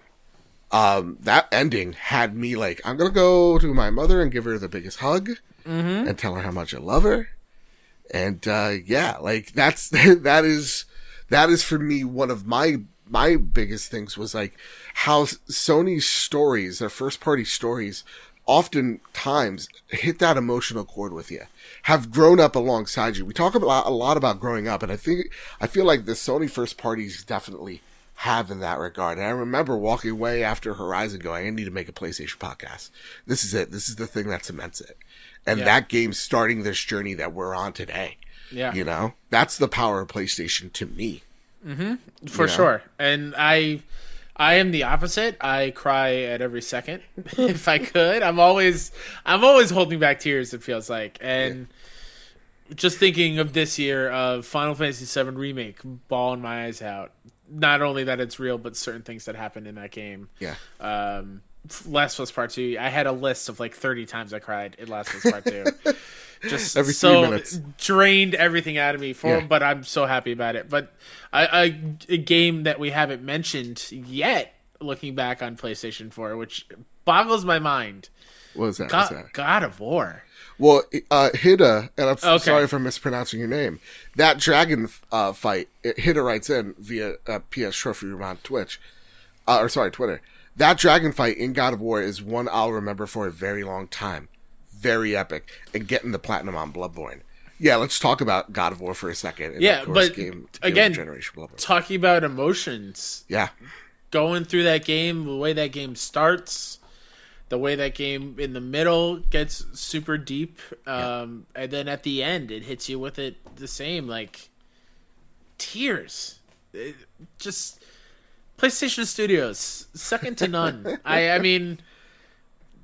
Um, that ending had me like, I'm gonna go to my mother and give her the biggest hug and tell her how much I love her. And, uh, yeah, like that's, (laughs) that is, that is for me one of my, my biggest things was like how Sony's stories, their first party stories, oftentimes hit that emotional chord with you, have grown up alongside you. We talk about a lot about growing up, and I think I feel like the Sony first parties definitely have in that regard. And I remember walking away after Horizon going, I need to make a PlayStation podcast. This is it. This is the thing that cements it. And Yeah. that game's starting this journey that we're on today. Yeah. You know, that's the power of PlayStation to me. For Yeah. sure. And I, I am the opposite. I cry at every second (laughs) if I could. I'm always, I'm always holding back tears. It feels like, and just thinking of this year of Final Fantasy VII remake, bawling my eyes out. Not only that it's real, but certain things that happened in that game. Yeah. Um, Last of Us Part Two. I had a list of like 30 times I cried in Last of Us Part Two. (laughs) Just Every three so minutes. drained everything out of me for, Yeah. but I'm so happy about it. But I, I, a game that we haven't mentioned yet, looking back on PlayStation 4, which boggles my mind. What was that? What was God, that? God of War. Well, uh, Hida, and I'm Okay. sorry for mispronouncing your name. That dragon uh, fight, it, Hida writes in via uh, PS Trophy Room on Twitch, uh, or sorry, Twitter. That dragon fight in God of War is one I'll remember for a very long time. Very epic, and getting the platinum on Bloodborne. Yeah, let's talk about God of War for a second. and Yeah, but game, again- generation Bloodborne. Talking about emotions, Yeah, going through that game, the way that game starts, the way that game in the middle gets super deep, um, and then at the end it hits you with it the same, like tears. It- just PlayStation Studios, second to none. I, I mean,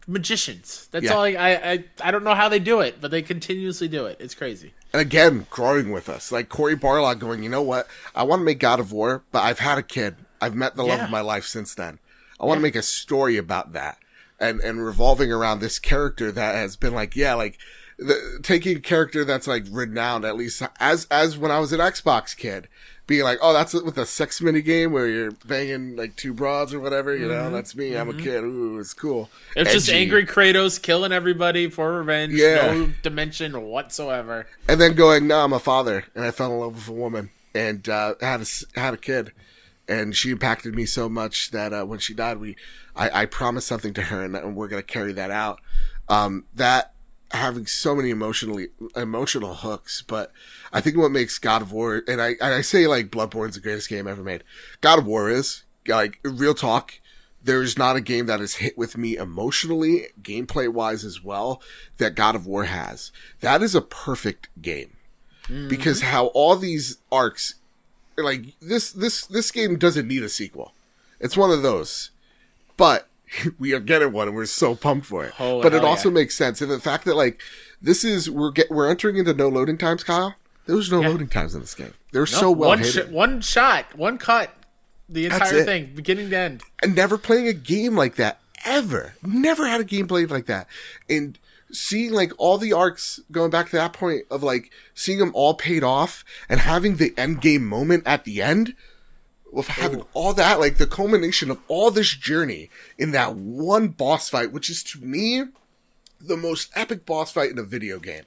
magicians. That's Yeah. all. I, I, I, don't know how they do it, but they continuously do it. It's crazy. and again, growing with us, like Cory Barlog going, you know what? I want to make God of War, but I've had a kid. I've met the love of my life since then. I want to make a story about that, and and revolving around this character that has been like, yeah, like the, taking a character that's like renowned, at least as as when I was an Xbox kid, being like, oh, that's with a sex mini game where you're banging like two broads or whatever, you know, that's me. I'm a kid. Ooh, it's cool. It's just angry Kratos killing everybody for revenge. Yeah. No dimension whatsoever. and then going, no, I'm a father, and I fell in love with a woman, and uh, had a had a kid, and she impacted me so much that uh, when she died, we, I, I promised something to her, and, and we're gonna carry that out. Um, that having so many emotionally emotional hooks, but I think what makes God of War, and I and I say like Bloodborne's the greatest game ever made. God of War is like real talk. There's not a game that has hit with me emotionally, gameplay wise as well, that God of War has. That is a perfect game mm-hmm. because how all these arcs, like this, this, this game doesn't need a sequel. It's one of those, but (laughs) we are getting one and we're so pumped for it. Oh, but it also yeah. makes sense. And the fact that like, this is, we're get, we're entering into no loading times, Kyle. There was no loading times in this game. They're so well one, sh- one shot, one cut, the entire thing, beginning to end. and never playing a game like that ever. Never had a game played like that. And seeing like all the arcs going back to that point of like seeing them all paid off and having the end game moment at the end with oh. having all that, like the culmination of all this journey in that one boss fight, which is to me the most epic boss fight in a video game.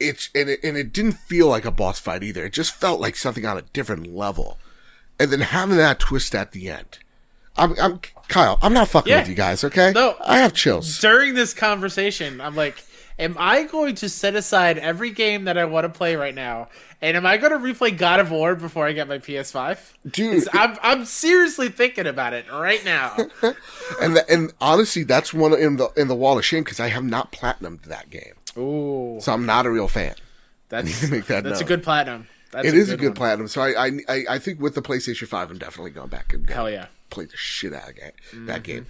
It's and it, and it didn't feel like a boss fight either. It just felt like something on a different level. And then having that twist at the end. I'm, I'm Kyle. I'm not fucking Yeah. with you guys, okay? No. I have chills. During this conversation, I'm like, am I going to set aside every game that I want to play right now? And am I going to replay God of War before I get my PS5? Dude. I'm, I'm seriously thinking about it right now. (laughs) And the, and honestly, that's one in the in the wall of shame because I have not platinumed that game, Ooh, so I'm not a real fan. that's, to (laughs) make that that's a good platinum. That's It is a good one. platinum, so I, I I I think with the PlayStation Five, I'm definitely going back and Hell yeah. play the shit out of that, Mm-hmm. that game.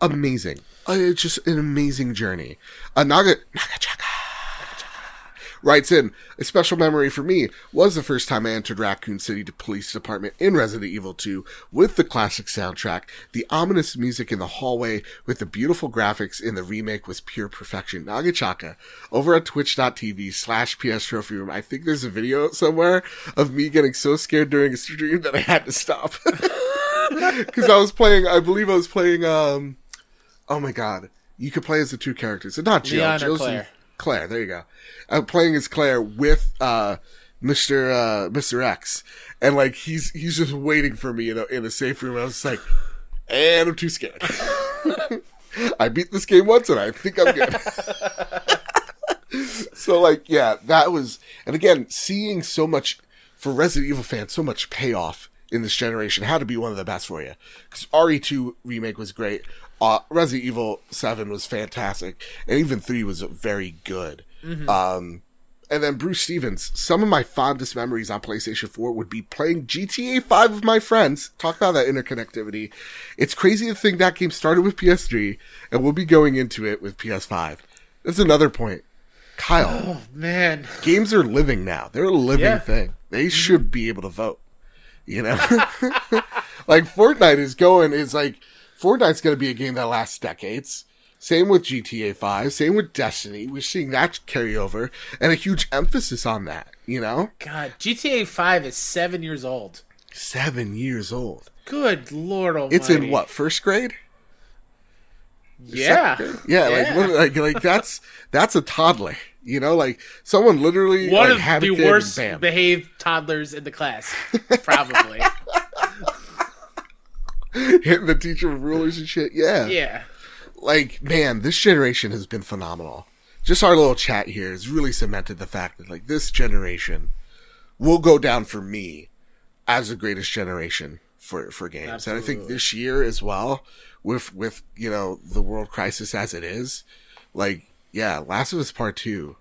Amazing. Uh, it's just an amazing journey. Uh, Naga Nagachaka writes in a special memory for me was the first time I entered Raccoon City Police Department in Resident Evil 2 with the classic soundtrack. The ominous music in the hallway with the beautiful graphics in the remake was pure perfection. Nagachaka over at twitch.tv slash PS Trophy Room. I think there's a video somewhere of me getting so scared during a stream that I had to stop. (laughs) Cause I was playing, I believe I was playing, um, oh my god. You could play as the two characters. Not Jill. Leon Jill's Claire? Claire, there you go. I'm playing as Claire with uh Mr. uh Mr. X. And like he's he's just waiting for me in a in a safe room. I was just like, and I'm too scared. (laughs) I beat this game once and I think I'm good. (laughs) so like yeah, that was and again, seeing so much for Resident Evil fans, so much payoff in this generation had to be one of the best for you. Because RE2 remake was great. Uh, Resident Evil 7 was fantastic. And even 3 was very good. Um, and then Bruce Stevens. Some of my fondest memories on PlayStation 4 would be playing GTA 5 with my friends. Talk about that interconnectivity. It's crazy to think that game started with PS3 and we'll be going into it with PS5. That's another point. Kyle, Oh man, games are living now. They're a living Yeah. thing. They should be able to vote. You know? (laughs) like Fortnite is going, is like, Fortnite's going to be a game that lasts decades. Same with GTA 5, same with Destiny. We're seeing that carry over and a huge emphasis on that, you know? God, GTA Five is seven years old. Seven years old. Good lord almighty. It's in what, first grade? Yeah, grade? Yeah, like, like, like that's, that's a toddler, you know? Like, someone literally one like, of the worst behaved toddlers in the class, probably. (laughs) (laughs) hitting the teacher with rulers and shit. Yeah. yeah, Like, man, this generation has been phenomenal. Just our little chat here has really cemented the fact that, like, this generation will go down for me as the greatest generation for, for games. And I think this year as well, with, with, you know, the world crisis as it is, like, yeah, Last of Us Part 2,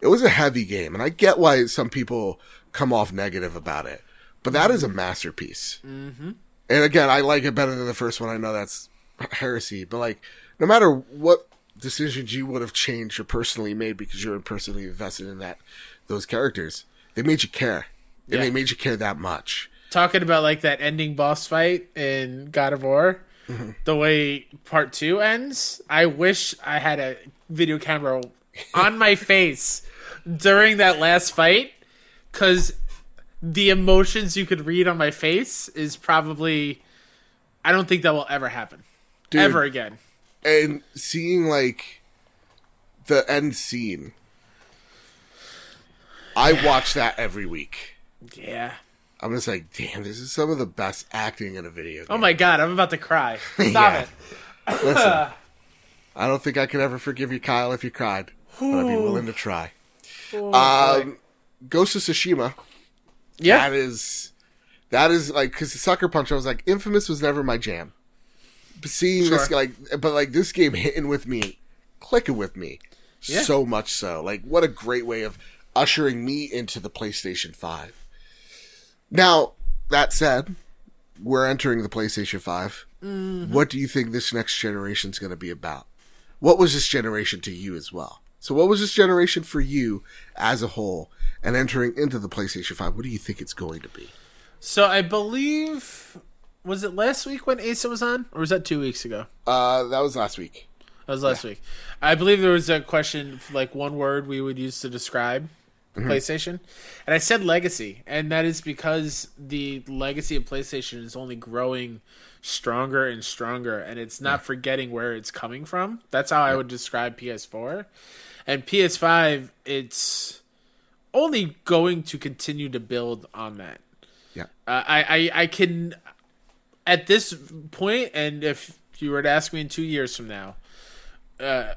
it was a heavy game. And I get why some people come off negative about it. But that is a mm-hmm. masterpiece. Mm-hmm. And again, I like it better than the first one. I know that's heresy, but like, no matter what decisions you would have changed or personally made because you're personally invested in that those characters, they made you care, and Yeah. they made you care that much. talking about like that ending boss fight in God of War, Mm-hmm. the way part two ends. I wish I had a video camera on my face during that last fight, because the emotions you could read on my face is probably. I don't think that will ever happen. Dude. Ever again. And seeing like the end scene, I watch that every week. Yeah. I'm just like, damn, this is some of the best acting in a video game. Oh my god, I'm about to cry. (laughs) Stop Yeah. it. Listen, (laughs) I don't think I could ever forgive you, Kyle, if you cried, but I'd be willing to try. Um, Ghost of Tsushima. Yeah. That is, that is like because the Sucker Punch. I was like, Infamous was never my jam. But seeing this, like, but like this game hitting with me, clicking with me, Yeah. so much so. Like, what a great way of ushering me into the PlayStation Five. Now that said, we're entering the PlayStation 5 mm-hmm. What do you think this next generation is going to be about? What was this generation to you as well? So, what was this generation for you as a whole? And entering into the PlayStation 5, what do you think it's going to be? So I believe was it last week when Asa was on, or was that two weeks ago? Uh, that was last week. That was last week. I believe there was a question, like one word we would use to describe PlayStation, and I said legacy, and that is because the legacy of PlayStation is only growing stronger and stronger, and it's not forgetting where it's coming from. That's how I would describe PS4, and PS5. It's only going to continue to build on that. Yeah. Uh, I, I I can at this point, and if you were to ask me in two years from now, uh,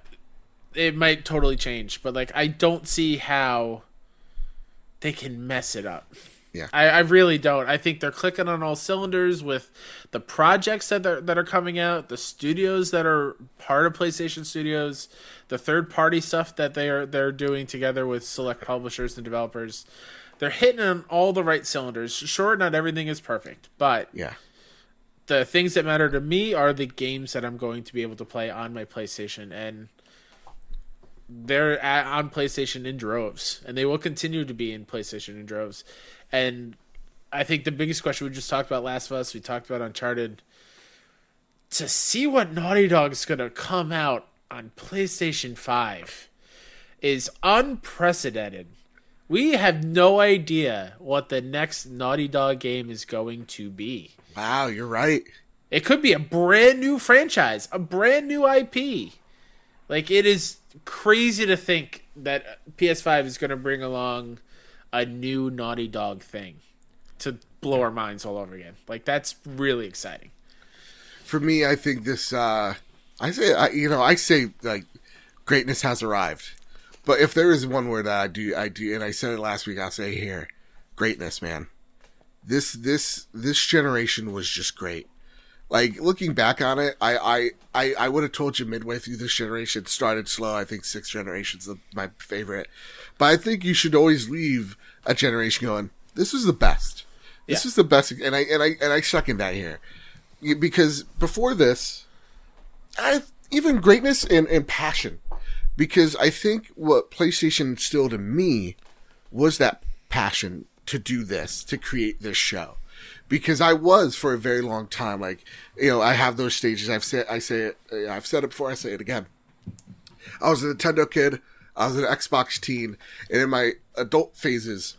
it might totally change. But like, I don't see how they can mess it up. Yeah. I, I really don't. I think they're clicking on all cylinders with the projects that are, that are coming out, the studios that are part of PlayStation Studios, the third party stuff that they are they're doing together with select publishers and developers. They're hitting on all the right cylinders. Sure, not everything is perfect, but Yeah. the things that matter to me are the games that I'm going to be able to play on my PlayStation, and they're at, on PlayStation in droves, and they will continue to be in PlayStation in droves. And I think the biggest question we just talked about Last of Us, we talked about Uncharted. To see what Naughty Dog's going to come out on PlayStation Five is unprecedented. We have no idea what the next Naughty Dog game is going to be. Wow, you're right. It could be a brand new franchise, a brand new IP. Like it is crazy to think that PS5 is going to bring along a new Naughty Dog thing to blow our minds all over again. Like that's really exciting. For me, I think this, uh, I say, I, you know, I say like greatness has arrived. But if there is one word that I do, I do, and I said it last week, I'll say here, greatness, man. this this this generation was just great. Like looking back on it, I I I, I would have told you midway through this generation started slow. I think six generations my favorite, but I think you should always leave a generation going. This was the best. This Yeah. is the best, and I and I and I second that here because before this, I even greatness and, and passion. Because I think what PlayStation instilled in me was that passion to do this, to create this show. Because I was for a very long time, like you know, I have those stages. I've said, I say it, I've said it before. I say it again. I was a Nintendo kid. I was an Xbox teen, and in my adult phases,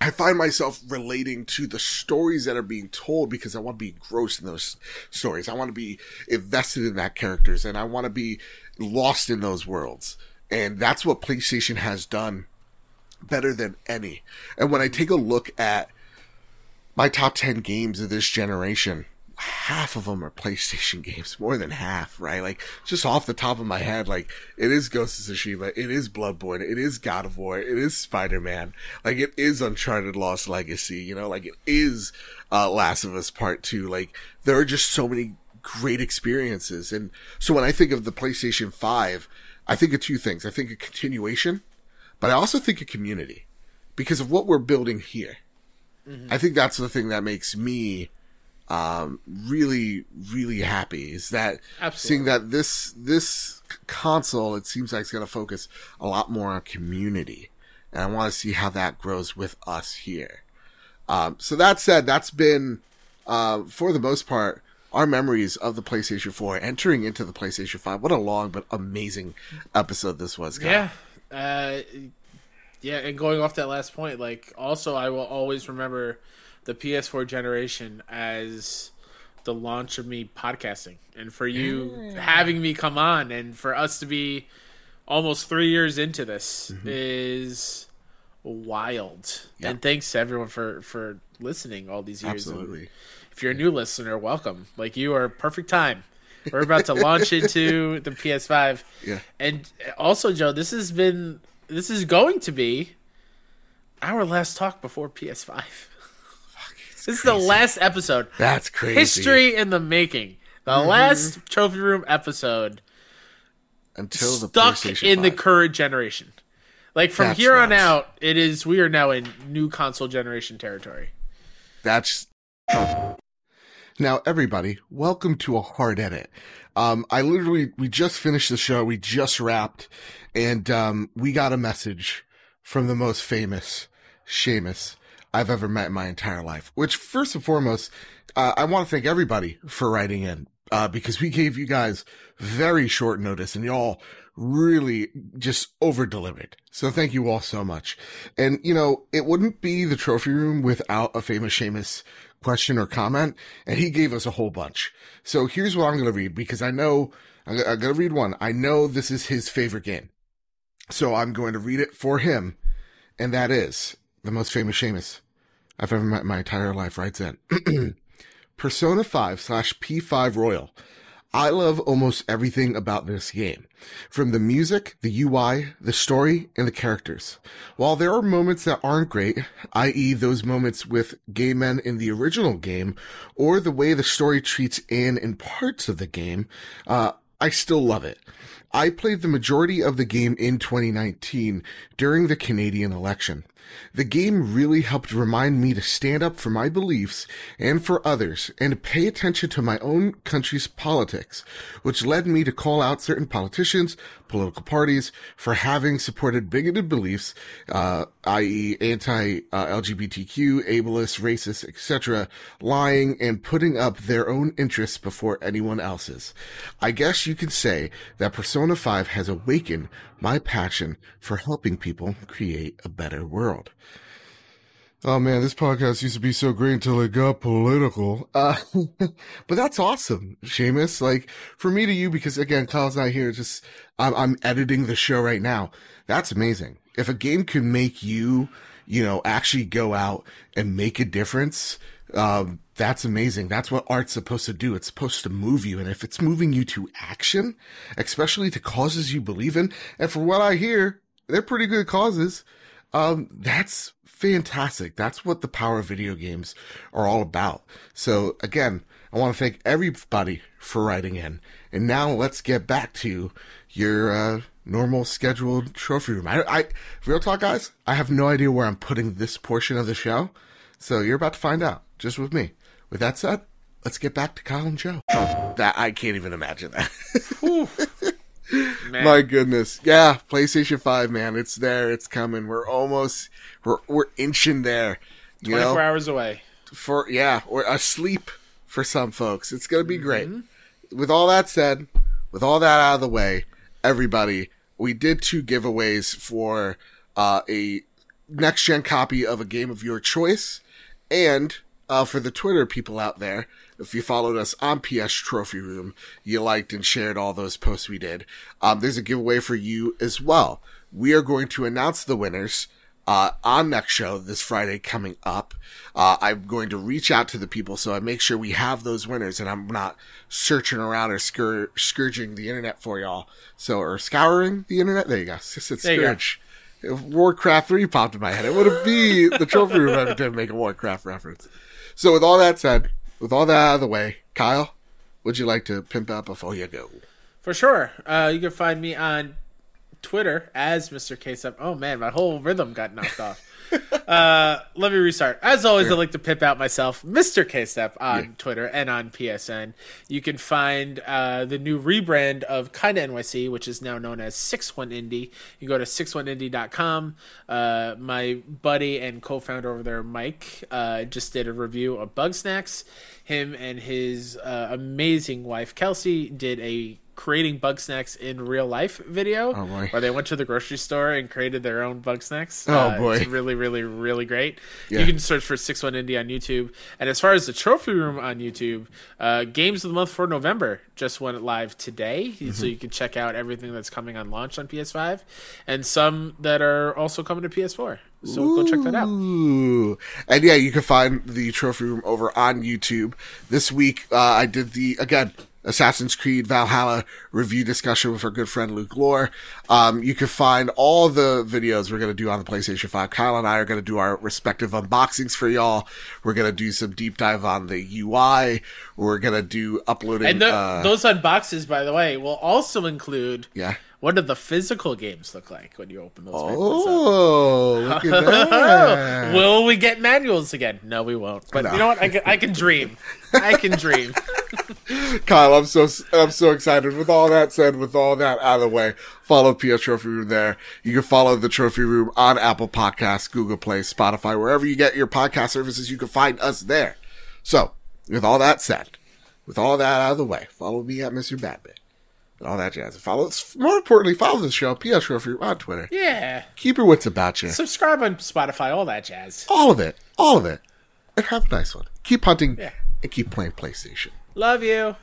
I find myself relating to the stories that are being told because I want to be engrossed in those stories. I want to be invested in that characters and I want to be lost in those worlds. And that's what PlayStation has done better than any. And when I take a look at my top 10 games of this generation, half of them are PlayStation (laughs) games, more than half, right? Like, just off the top of my head, like, it is Ghost of Tsushima, it is Bloodborne, it is God of War, it is Spider-Man, like, it is Uncharted Lost Legacy, you know, like, it is, uh, Last of Us Part 2, like, there are just so many great experiences. And so when I think of the PlayStation 5, I think of two things. I think of continuation, but I also think of community because of what we're building here. I think that's the thing that makes me um, really, really happy is that Absolutely. seeing that this this console it seems like it's going to focus a lot more on community, and I want to see how that grows with us here. Um, so that said, that's been uh, for the most part our memories of the PlayStation 4 entering into the PlayStation 5. What a long but amazing episode this was, Kyle. Yeah. Uh, yeah, and going off that last point, like also I will always remember the PS4 generation as the launch of me podcasting and for you mm. having me come on and for us to be almost 3 years into this mm-hmm. is wild. Yeah. And thanks to everyone for for listening all these years. And Absolutely. if you're a new listener, welcome. Like you are perfect time. We're about to launch (laughs) into the PS5. Yeah. And also, Joe, this has been this is going to be our last talk before PS5. (laughs) this is the last episode. That's crazy. History in the making. The mm-hmm. last trophy room episode until the stuck in the current generation. Like from That's here on out, it is we are now in new console generation territory. That's now everybody. Welcome to a hard edit. Um, I literally we just finished the show. We just wrapped, and um, we got a message from the most famous Seamus I've ever met in my entire life. Which, first and foremost, uh, I want to thank everybody for writing in uh, because we gave you guys very short notice, and y'all really just over delivered. So thank you all so much. And you know, it wouldn't be the trophy room without a famous Seamus question or comment, and he gave us a whole bunch. So here's what I'm going to read because I know I'm going to read one. I know this is his favorite game. So I'm going to read it for him, and that is the most famous Seamus I've ever met in my entire life writes (clears throat) in. Persona 5 slash P5 Royal. I love almost everything about this game. From the music, the UI, the story, and the characters. While there are moments that aren't great, i.e. those moments with gay men in the original game, or the way the story treats Ann in parts of the game, uh, I still love it. I played the majority of the game in 2019 during the Canadian election. The game really helped remind me to stand up for my beliefs and for others and pay attention to my own country's politics, which led me to call out certain politicians, political parties for having supported bigoted beliefs, uh, i.e. anti-LGBTQ, ableist, racist, etc., lying and putting up their own interests before anyone else's. I guess you could say that Persona 5 has awakened my passion for helping people create a better world. Oh man, this podcast used to be so great until it got political. Uh, (laughs) but that's awesome, Seamus. Like for me to you, because again, Kyle's not here. Just I'm, I'm editing the show right now. That's amazing. If a game can make you, you know, actually go out and make a difference, um, that's amazing. That's what art's supposed to do. It's supposed to move you. And if it's moving you to action, especially to causes you believe in, and for what I hear, they're pretty good causes. Um, that's fantastic. That's what the power of video games are all about. So again, I want to thank everybody for writing in. And now let's get back to your uh, normal scheduled trophy room. I, I, real talk, guys. I have no idea where I'm putting this portion of the show, so you're about to find out just with me. With that said, let's get back to Kyle and Joe. That I can't even imagine that. (laughs) (laughs) Man. My goodness. Yeah, PlayStation 5, man. It's there. It's coming. We're almost we're we're inching there. You 24 know? hours away. For yeah, or asleep for some folks. It's going to be great. With all that said, with all that out of the way, everybody, we did two giveaways for uh, a next gen copy of a game of your choice and uh, for the Twitter people out there, if you followed us on PS Trophy Room, you liked and shared all those posts we did. Um, there's a giveaway for you as well. We are going to announce the winners uh, on next show this Friday coming up. Uh, I'm going to reach out to the people so I make sure we have those winners and I'm not searching around or scour- scourging the internet for y'all. So, or scouring the internet. There you go. It's it's There you go. scourge. If Warcraft 3 popped in my head, it would be the trophy room every time I make a Warcraft reference. So with all that said, with all that out of the way, Kyle, would you like to pimp out before you go? For sure. Uh, you can find me on Twitter as Mr. Ksep. Oh man, my whole rhythm got knocked off. (laughs) Uh, let me restart. As always, I like to pip out myself, Mr. Ksep, on Yeah. Twitter and on PSN. You can find uh, the new rebrand of Kinda NYC, which is now known as 61 Indie. You go to 61indie.com. Uh, my buddy and co-founder over there, Mike, uh, just did a review of Bugsnax. Him and his uh, amazing wife, Kelsey, did a creating Bugsnax in real life video Oh, boy. where they went to the grocery store and created their own Bugsnax. Oh, Uh, boy. It's really, really, really great. Yeah. You can search for 61 Indie on YouTube. And as far as the trophy room on YouTube, uh, Games of the Month for November just went live today. Mm-hmm. So you can check out everything that's coming on launch on PS5 and some that are also coming to PS4. So go check that out. And yeah, you can find the trophy room over on YouTube. This week, uh, I did the, again, Assassin's Creed Valhalla review discussion with our good friend Luke Lore. Um, you can find all the videos we're going to do on the PlayStation 5. Kyle and I are going to do our respective unboxings for y'all. We're going to do some deep dive on the UI. We're going to do uploading, And the, uh, those unboxes, by the way, will also include yeah. what do the physical games look like when you open those. Oh, look at (laughs) that. Will we get manuals again? No, we won't. But No. you know what? I can, I can dream. (laughs) I can dream. (laughs) Kyle, I'm so I'm so excited. With all that said, with all that out of the way, follow PS Trophy Room there. You can follow the Trophy Room on Apple Podcasts, Google Play, Spotify, wherever you get your podcast services. You can find us there. So, with all that said, with all that out of the way, follow me at Mr. Badbit and all that jazz. And follow, more importantly, follow the show PS Trophy Room on Twitter. Yeah. Keep your wits about you. Subscribe on Spotify, all that jazz. All of it, all of it, and have a nice one. Keep hunting Yeah. And keep playing PlayStation. Love you.